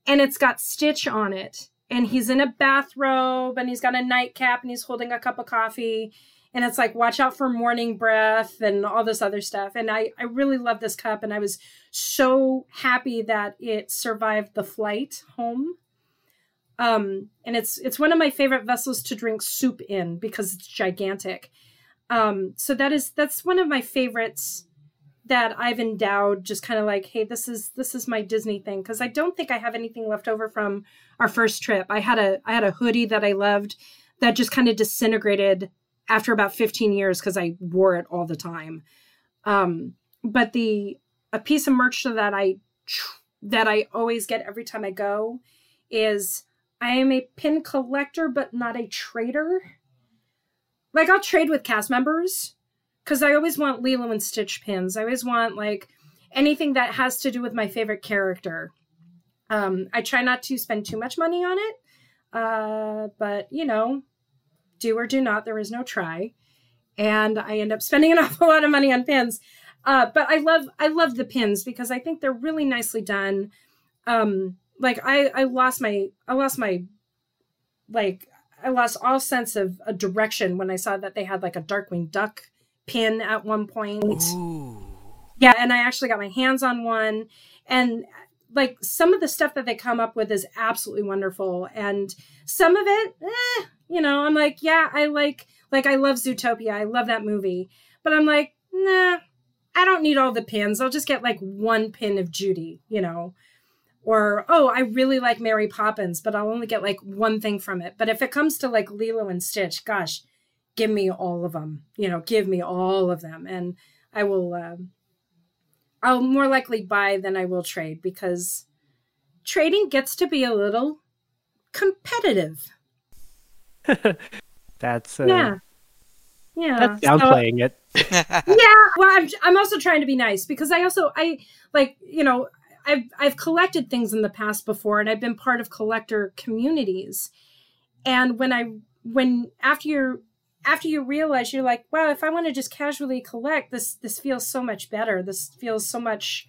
and it's got Stitch on it. And he's in a bathrobe and he's got a nightcap and he's holding a cup of coffee. And it's like, watch out for morning breath and all this other stuff. And I, I really love this cup. And I was so happy that it survived the flight home. Um, and it's it's one of my favorite vessels to drink soup in because it's gigantic. Um, so that is that's one of my favorites that I've endowed just kind of like, hey, this is this is my Disney thing because I don't think I have anything left over from our first trip. I had a I had a hoodie that I loved that just kind of disintegrated after about 15 years because I wore it all the time. Um, but the a piece of merch that I that I always get every time I go is I am a pin collector but not a trader. Like I'll trade with cast members because I always want Lilo and Stitch pins. I always want like anything that has to do with my favorite character. Um, I try not to spend too much money on it, uh, but you know, do or do not. There is no try, and I end up spending an awful lot of money on pins. Uh, but I love I love the pins because I think they're really nicely done. Um, like I I lost my I lost my like I lost all sense of a direction when I saw that they had like a Darkwing Duck pin at one point. Ooh. Yeah, and I actually got my hands on one. And like some of the stuff that they come up with is absolutely wonderful. And some of it, eh, you know, I'm like, yeah, I like like I love Zootopia. I love that movie. But I'm like, nah, I don't need all the pins. I'll just get like one pin of Judy, you know. Or, oh, I really like Mary Poppins, but I'll only get like one thing from it. But if it comes to like Lilo and Stitch, gosh, give me all of them you know give me all of them. And i will um, i'll more likely buy than i will trade because trading gets to be a little competitive. That's uh, yeah. Yeah. that's downplaying so, it. Yeah. Well I'm, I'm also trying to be nice because i also i like you know i've i've collected things in the past before and i've been part of collector communities. And when i when after you're after you realize you're like wow if i want to just casually collect this this feels so much better. This feels so much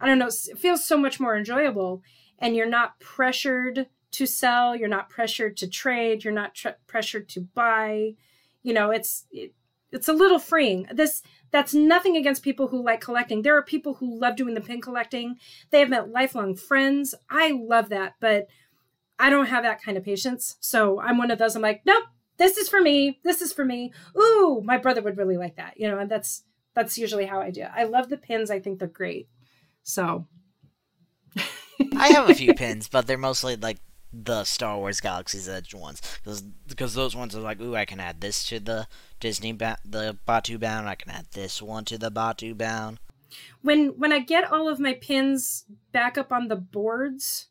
i don't know it feels so much more enjoyable. And you're not pressured to sell you're not pressured to trade you're not tr- pressured to buy. You know it's it, it's a little freeing. This that's nothing against people who like collecting. There are people who love doing the pin collecting. They have met lifelong friends. I love that but i don't have that kind of patience. So i'm one of those i'm like nope this is for me this is for me. Ooh my brother would really like that you know and that's that's usually how i do it. I love the pins i think they're great. So. I have a few pins but they're mostly like the star wars galaxy's edge ones. Because those ones are like ooh i can add this to the disney ba- the Batuu bound i can add this one to the Batuu bound. When when i get all of my pins back up on the boards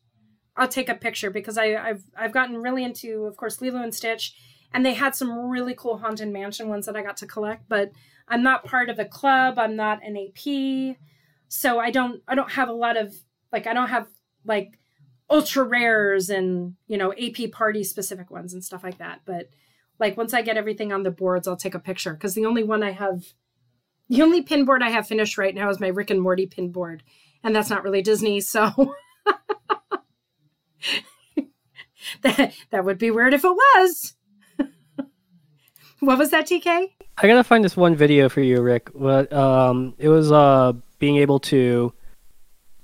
i'll take a picture because I, i've i've gotten really into of course lilo and stitch and they had some really cool haunted mansion ones that I got to collect. But I'm not part of a club. I'm not an AP, so I don't I don't have a lot of like I don't have like ultra rares and you know AP party specific ones and stuff like that. But like once I get everything on the boards, I'll take a picture because the only one I have, the only pin board I have finished right now is my Rick and Morty pin board, and that's not really Disney, so. that that would be weird if it was. What was that, TK? I gotta find this one video for you, Rick. But um, it was uh being able to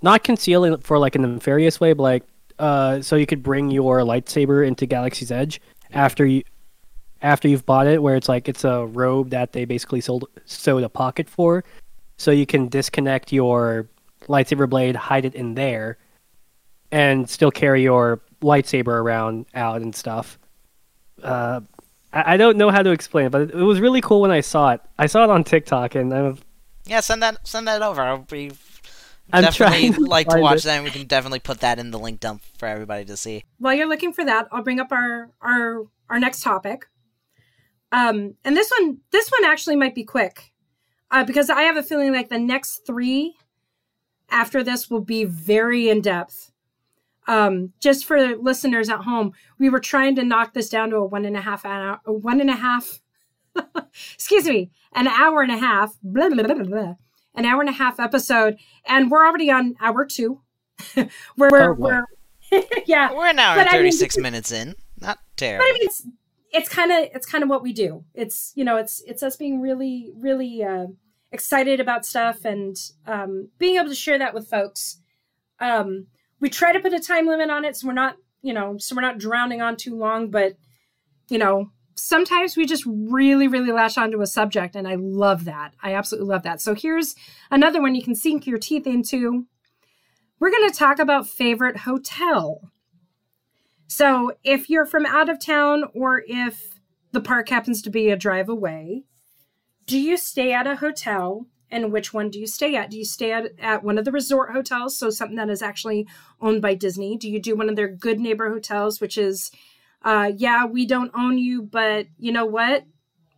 not conceal it for like a nefarious way, but like uh, so you could bring your lightsaber into Galaxy's Edge after you after you've bought it, where it's like it's a robe that they basically sold sewed a pocket for, so you can disconnect your lightsaber blade, hide it in there, and still carry your lightsaber around out and stuff. Uh, I, don't know how to explain it, but it, was really cool when I saw it. I saw it on TikTok, and I'm. Yeah, send that send that over. I'll be I'm definitely trying to like to watch it. that. and We can definitely put that in the link dump for everybody to see. While you're looking for that, I'll bring up our our our next topic. Um, and this one this one actually might be quick, uh, because I have a feeling like the next three after this will be very in depth. Um, just for listeners at home, we were trying to knock this down to a one and a half hour, a one and a half, excuse me, an hour and a half, blah, blah, blah, blah, an hour and a half episode, and we're already on hour two. we're, we're, Oh, boy. we're yeah, We're an hour But and I mean, thirty six minutes in. Not terrible. but terrible. I mean, it's it's kind of it's kind of what we do. It's you know, it's it's us being really really uh, excited about stuff and um, being able to share that with folks. Um, we try to put a time limit on it, so we're not you know, so we're not drowning on too long. But you know, sometimes we just really, really latch onto a subject, and I love that. I absolutely love that. So here's another one you can sink your teeth into. We're going to talk about favorite hotel. So if you're from out of town or if the park happens to be a drive away, do you stay at a hotel? And which one do you stay at? Do you stay at, at one of the resort hotels? So something that is actually owned by Disney? Do you do one of their good neighbor hotels, which is uh, yeah, we don't own you, but you know what?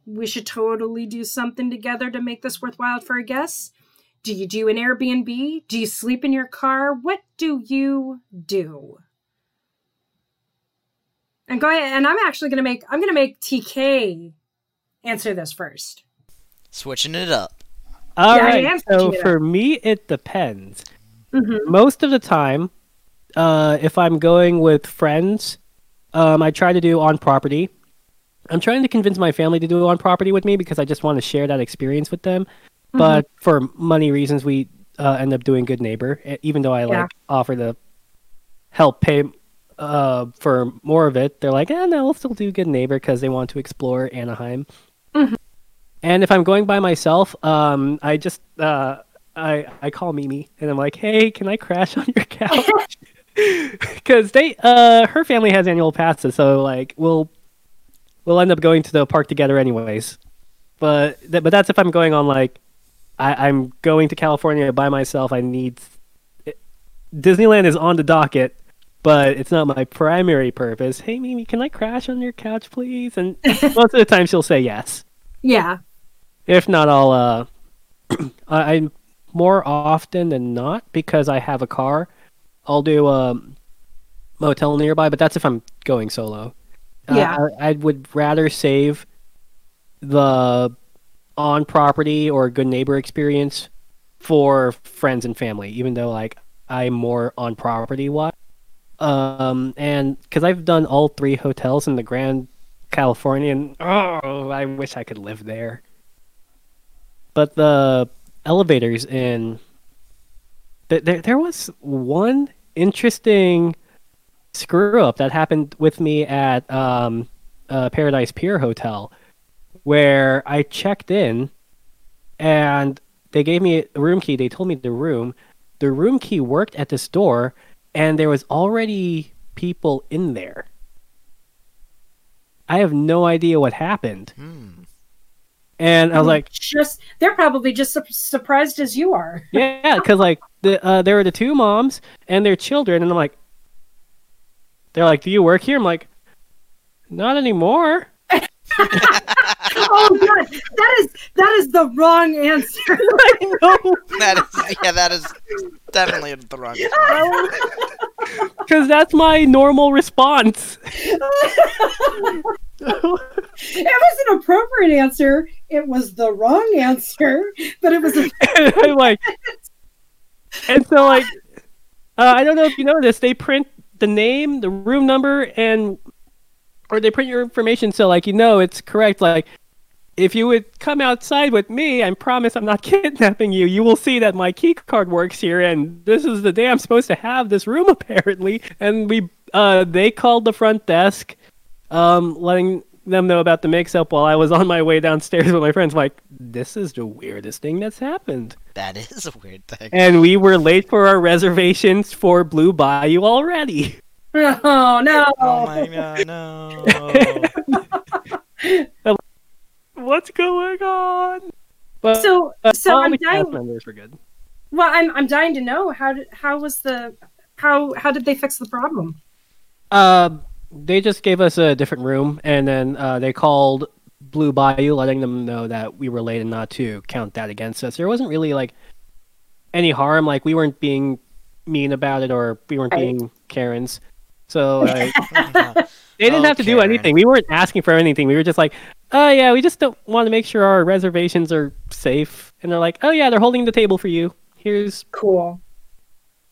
We should totally do something together to make this worthwhile for our guests. Do you do an Airbnb? Do you sleep in your car? What do you do? And go ahead, and I'm actually gonna make I'm gonna make TK answer this first. Switching it up. All Yeah, right. So for me, it depends. Mm-hmm. Most of the time, uh, if I'm going with friends, um, I try to do on property. I'm trying to convince my family to do on property with me because I just want to share that experience with them. Mm-hmm. But for money reasons, we uh, end up doing good neighbor, even though I Yeah. like offer to help pay uh, for more of it. They're like, eh, no, we'll still do good neighbor because they want to explore Anaheim. And if I'm going by myself, um, I just uh, I I call Mimi and I'm like, hey, can I crash on your couch? Because they uh her family has annual passes, so like we'll we'll end up going to the park together anyways. But th- but that's if I'm going on like I, I'm going to California by myself. I need Disneyland is on the docket, but it's not my primary purpose. Hey Mimi, can I crash on your couch, please? And most of the time she'll say yes. Yeah. If not, I'll uh, I, I'm more often than not because I have a car. I'll do a motel nearby, but that's if I'm going solo. Uh, Yeah. I, I would rather save the on property or good neighbor experience for friends and family, even though like I'm more on property wise. Um, and because I've done all three hotels in the Grand California, and oh, I wish I could live there. But the elevators in there there was one interesting screw up that happened with me at um, uh, Paradise Pier Hotel, where I checked in, and they gave me a room key. They told me the room. The room key worked at this door, and there was already people in there. I have no idea what happened, Hmm. and I was like, just they're probably just su- surprised as you are. Yeah, because like the uh, there were the two moms and their children, and I'm like, they're like, "Do you work here?" I'm like, "Not anymore." oh god, that is that is the wrong answer. That is, yeah, that is definitely the wrong. Because that's my normal response. it was an appropriate answer. It was the wrong answer, but it was a like, and so like, uh, I don't know if you know this. They print the name, the room number, and or they print your information so like you know it's correct. Like, if you would come outside with me, I promise I'm not kidnapping you. You will see that my key card works here, and this is the day I'm supposed to have this room apparently. And we, uh, they called the front desk, um, letting them know about the mix-up while I was on my way downstairs with my friends. like, this is the weirdest thing that's happened. That is a weird thing. And we were late for our reservations for Blue Bayou already. oh no. Oh my god, no! What's going on? But So uh, so I'm dying. members were good. Well, I'm I'm dying to know how did how was the how how did they fix the problem? Uh, they just gave us a different room, and then uh, they called Blue Bayou, letting them know that we were late and not to count that against us. There wasn't really like any harm. Like we weren't being mean about it, or we weren't Right. being Karens. So like, they didn't Oh, have to do anything. We weren't asking for anything. We were just like, oh yeah, we just don't want to make sure our reservations are safe. And they're like, oh yeah, they're holding the table for you. Here's Cool.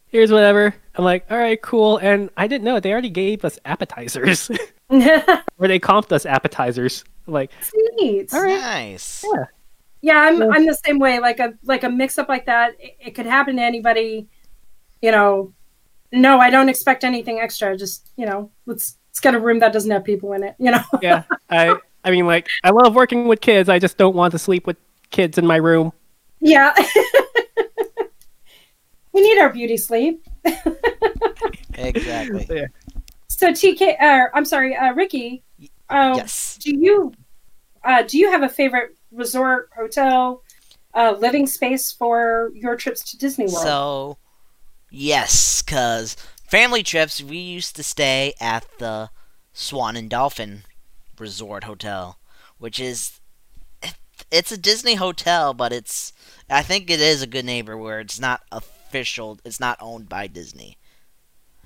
here's whatever. I'm like, all right, cool. And I didn't know it. They already gave us appetizers, or they comped us appetizers. Like, Neat. all right, nice. Yeah. Yeah, I'm Yeah. I'm the same way. Like a like a mix up like that, it, it could happen to anybody. You know, no, I don't expect anything extra. Just you know, let's let's get a room that doesn't have people in it. You know. yeah. I I mean, like, I love working with kids. I just don't want to sleep with kids in my room. Yeah. we need our beauty sleep. Exactly. Yeah. So TK, uh, I'm sorry, uh, Ricky. Uh, Yes. Do you uh, do you have a favorite resort, hotel, uh, living space for your trips to Disney World? So, yes, because family trips, we used to stay at the Swan and Dolphin Resort Hotel, which is. It's a Disney hotel, but it's. I think it is a good neighbor where it's not official, it's not owned by Disney.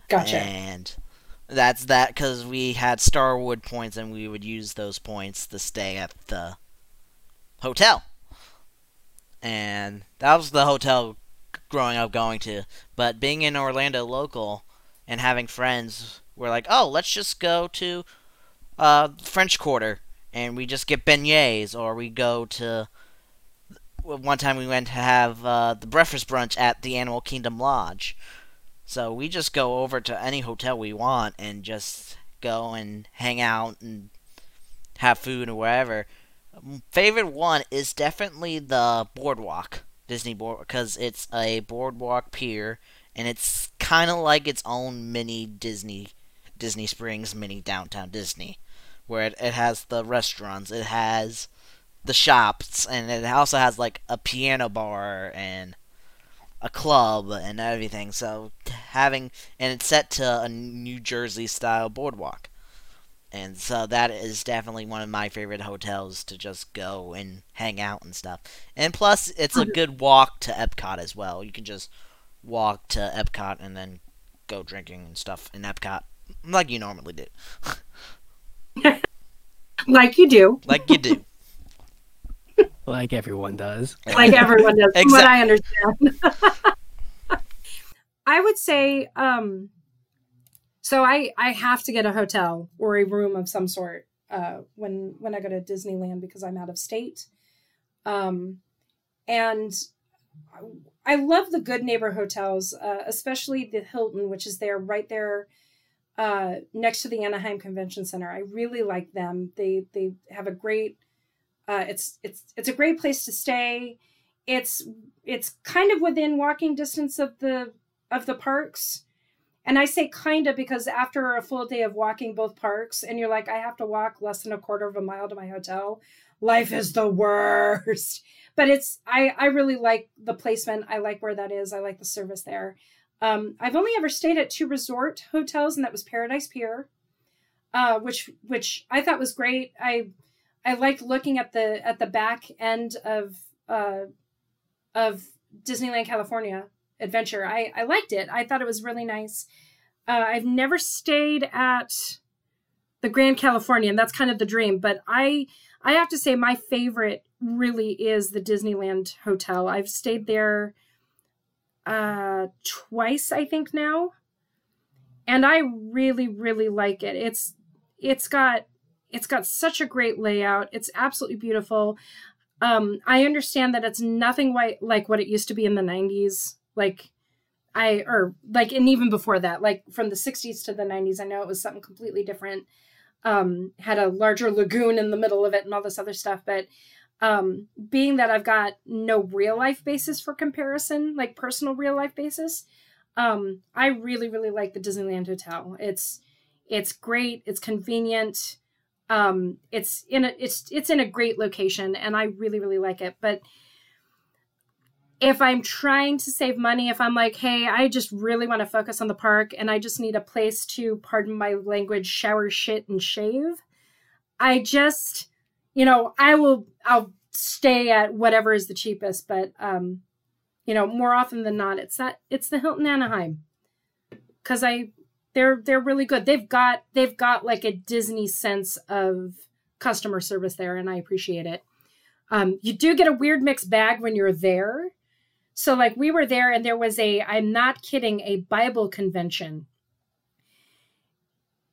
gotcha. And that's that because we had Starwood points and we would use those points to stay at the hotel. And that was the hotel growing up going to. But being in Orlando local and having friends, we're like, oh, let's just go to uh, French Quarter and we just get beignets or we go to. One time we went to have uh, the breakfast brunch at the Animal Kingdom Lodge. So we just go over to any hotel we want and just go and hang out and have food or whatever. Favorite one is definitely the boardwalk, Disney board, because it's a boardwalk pier and it's kind of like its own mini Disney, Disney Springs, mini downtown Disney, where it, it has the restaurants, it has the shops, and it also has like a piano bar and a club and everything. So having and it's set to a New Jersey style boardwalk. And so that is definitely one of my favorite hotels to just go and hang out and stuff. And plus it's a good walk to Epcot as well. You can just walk to Epcot and then go drinking and stuff in Epcot like you normally do. like you do, Like you do. Like everyone does. like everyone does, from what I understand. I would say, um, so I I have to get a hotel or a room of some sort uh, when when I go to Disneyland because I'm out of state, um, and I love the good neighbor hotels, uh, especially the Hilton, which is there right there uh, next to the Anaheim Convention Center. I really like them. They they have a great. Uh, it's it's it's a great place to stay. It's it's kind of within walking distance of the of the parks. And I say kind of because after a full day of walking both parks, and you're like, I have to walk less than a quarter of a mile to my hotel, life is the worst. But it's I I really like the placement. I like where that is. I like the service there. Um, I've only ever stayed at two resort hotels, and that was Paradise Pier, uh, which which I thought was great. I I liked looking at the at the back end of uh, of Disneyland California Adventure. I I liked it. I thought it was really nice. Uh, I've never stayed at the Grand Californian, and that's kind of the dream. But I I have to say my favorite really is the Disneyland Hotel. I've stayed there uh, twice, I think now, and I really really like it. It's it's got it's got such a great layout. It's absolutely beautiful. Um, I understand that it's nothing like what it used to be in the 90s. Like I or like and even before that, like from the 60s to the 90s, I know it was something completely different. Um, had a larger lagoon in the middle of it and all this other stuff, but um being that I've got no real life basis for comparison, like personal real life basis, um, I really, really like the Disneyland Hotel. It's it's great, it's convenient um it's in a it's it's in a great location and i really really like it but if i'm trying to save money if i'm like hey i just really want to focus on the park and i just need a place to pardon my language shower shit and shave i just you know i will i'll stay at whatever is the cheapest but um you know more often than not it's that it's the hilton anaheim because i they're they're really good. They've got they've got like a Disney sense of customer service there, and I appreciate it. Um, you do get a weird mixed bag when you're there. So like we were there, and there was a I'm not kidding a Bible convention.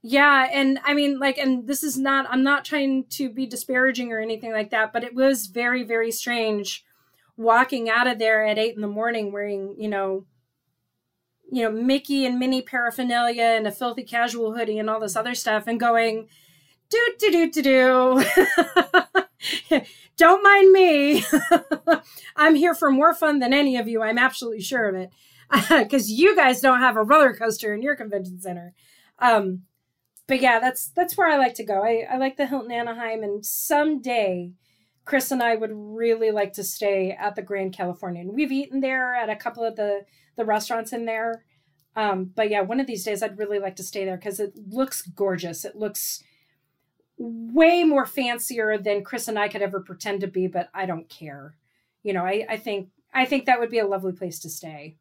Yeah, and I mean like, and this is not I'm not trying to be disparaging or anything like that, but it was very very strange walking out of there at eight in the morning wearing you know you know, Mickey and Minnie paraphernalia and a filthy casual hoodie and all this other stuff and going, do do do do do. Don't mind me. I'm here for more fun than any of you. I'm absolutely sure of it, because you guys don't have a roller coaster in your convention center. Um, but yeah, that's that's where I like to go. I, I like the Hilton Anaheim, and someday Chris and I would really like to stay at the Grand Californian. We've eaten there at a couple of the the restaurants in there. Um, but yeah, one of these days I'd really like to stay there because it looks gorgeous. It looks way more fancier than Chris and I could ever pretend to be, but I don't care. You know, I, I think I think that would be a lovely place to stay.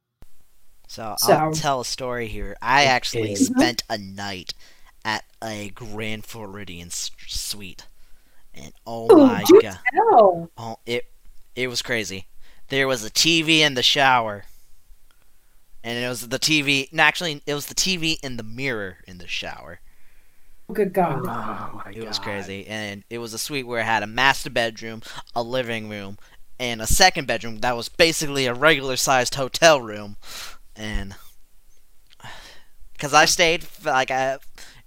So, So- I'll tell a story here. I actually is. spent a night at a Grand Floridian suite, and oh Ooh, my god, Oh, oh it it was crazy. There was a TV in the shower, and it was the TV. No, actually, it was the TV in the mirror in the shower. Good God. Oh my It was crazy, and it was a suite where it had a master bedroom, a living room, and a second bedroom that was basically a regular sized hotel room, and because I stayed like I,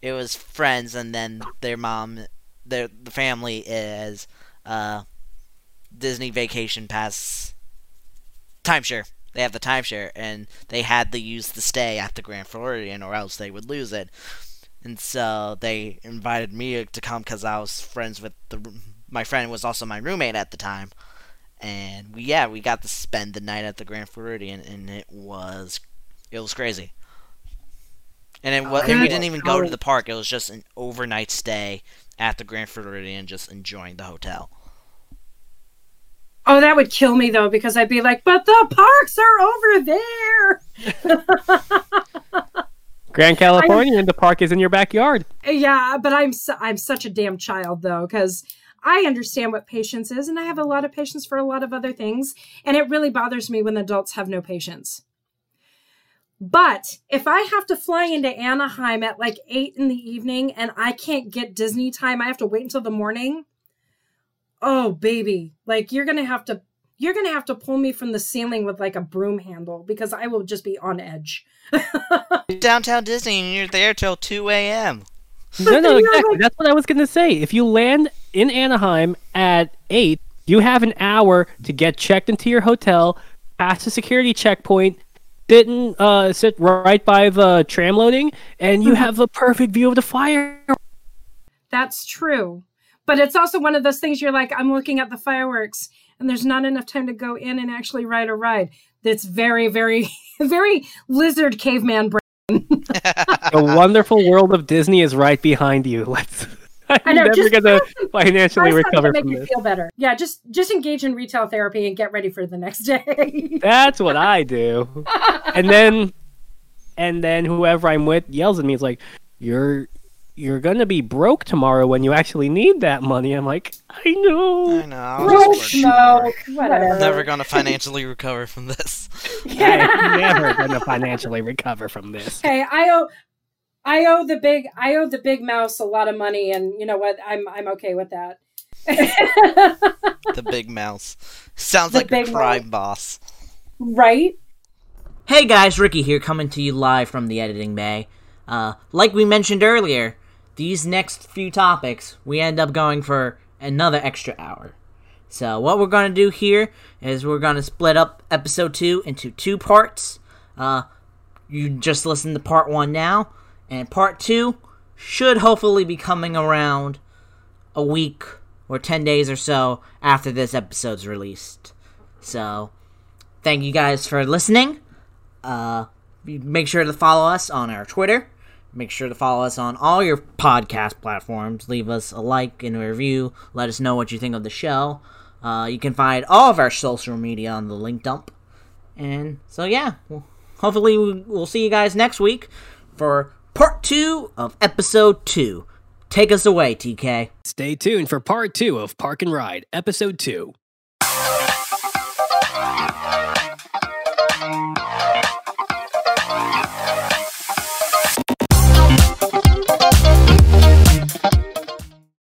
it was friends, and then their mom, their the family is uh, Disney Vacation Pass timeshare. They have the timeshare, and they had to use the stay at the Grand Floridian, or else they would lose it. And so they invited me to come because I was friends with the my friend was also my roommate at the time, and we yeah we got to spend the night at the Grand Floridian, and it was it was crazy. And it was, and we didn't even go to the park. It was just an overnight stay at the Grand Floridian, just enjoying the hotel. Oh, that would kill me though, because I'd be like, but the parks are over there. Grand Californian, and the park is in your backyard. Yeah, but I'm su- I'm such a damn child though, because I understand what patience is, and I have a lot of patience for a lot of other things, and it really bothers me when adults have no patience. But if I have to fly into Anaheim at like eight in the evening and I can't get Disney time, I have to wait until the morning. Oh baby, like you're gonna have to you're gonna have to pull me from the ceiling with like a broom handle because I will just be on edge. Downtown Disney, and you're there till two a.m. No, no, exactly. like- That's what I was gonna say. If you land in Anaheim at eight, you have an hour to get checked into your hotel, pass the security checkpoint, sit and uh, sit right by the tram loading, and you have a perfect view of the fire. That's true. But it's also one of those things you're like, I'm looking at the fireworks and there's not enough time to go in and actually ride a ride. That's very, very, very lizard caveman brain. the wonderful world of Disney is right behind you. Let's. I'm I know, never just- gonna financially Try something recover to make from you this. feel better. Yeah, just just engage in retail therapy and get ready for the next day. That's what I do. and then and then whoever I'm with yells at me. It's like, "You're you're gonna be broke tomorrow when you actually need that money." I'm like, "I know." I know. I'll Bro, just work no, more. whatever. Never gonna financially recover from this. I'm never gonna financially recover from this. Hey, I owe I owe the big I owe the big mouse a lot of money and you know what? I'm I'm okay with that. The big mouse sounds The like a big crime boss. right? Hey guys, Ricky here, coming to you live from the editing bay. Uh, like we mentioned earlier, these next few topics, we end up going for another extra hour. So what we're gonna do here is we're gonna split up episode two into two parts. Uh, you just listen to part one now, and part two should hopefully be coming around a week or 10 days or so after this episode's released. So, thank you guys for listening. Uh, make sure to follow us on our Twitter. Make sure to follow us on all your podcast platforms. Leave us a like and a review. Let us know what you think of the show. Uh, you can find all of our social media on the link dump. And so, yeah, well, hopefully we- we'll see you guys next week for part two of episode two. Take us away, TK. Stay tuned for part two of Park and Ride, episode two.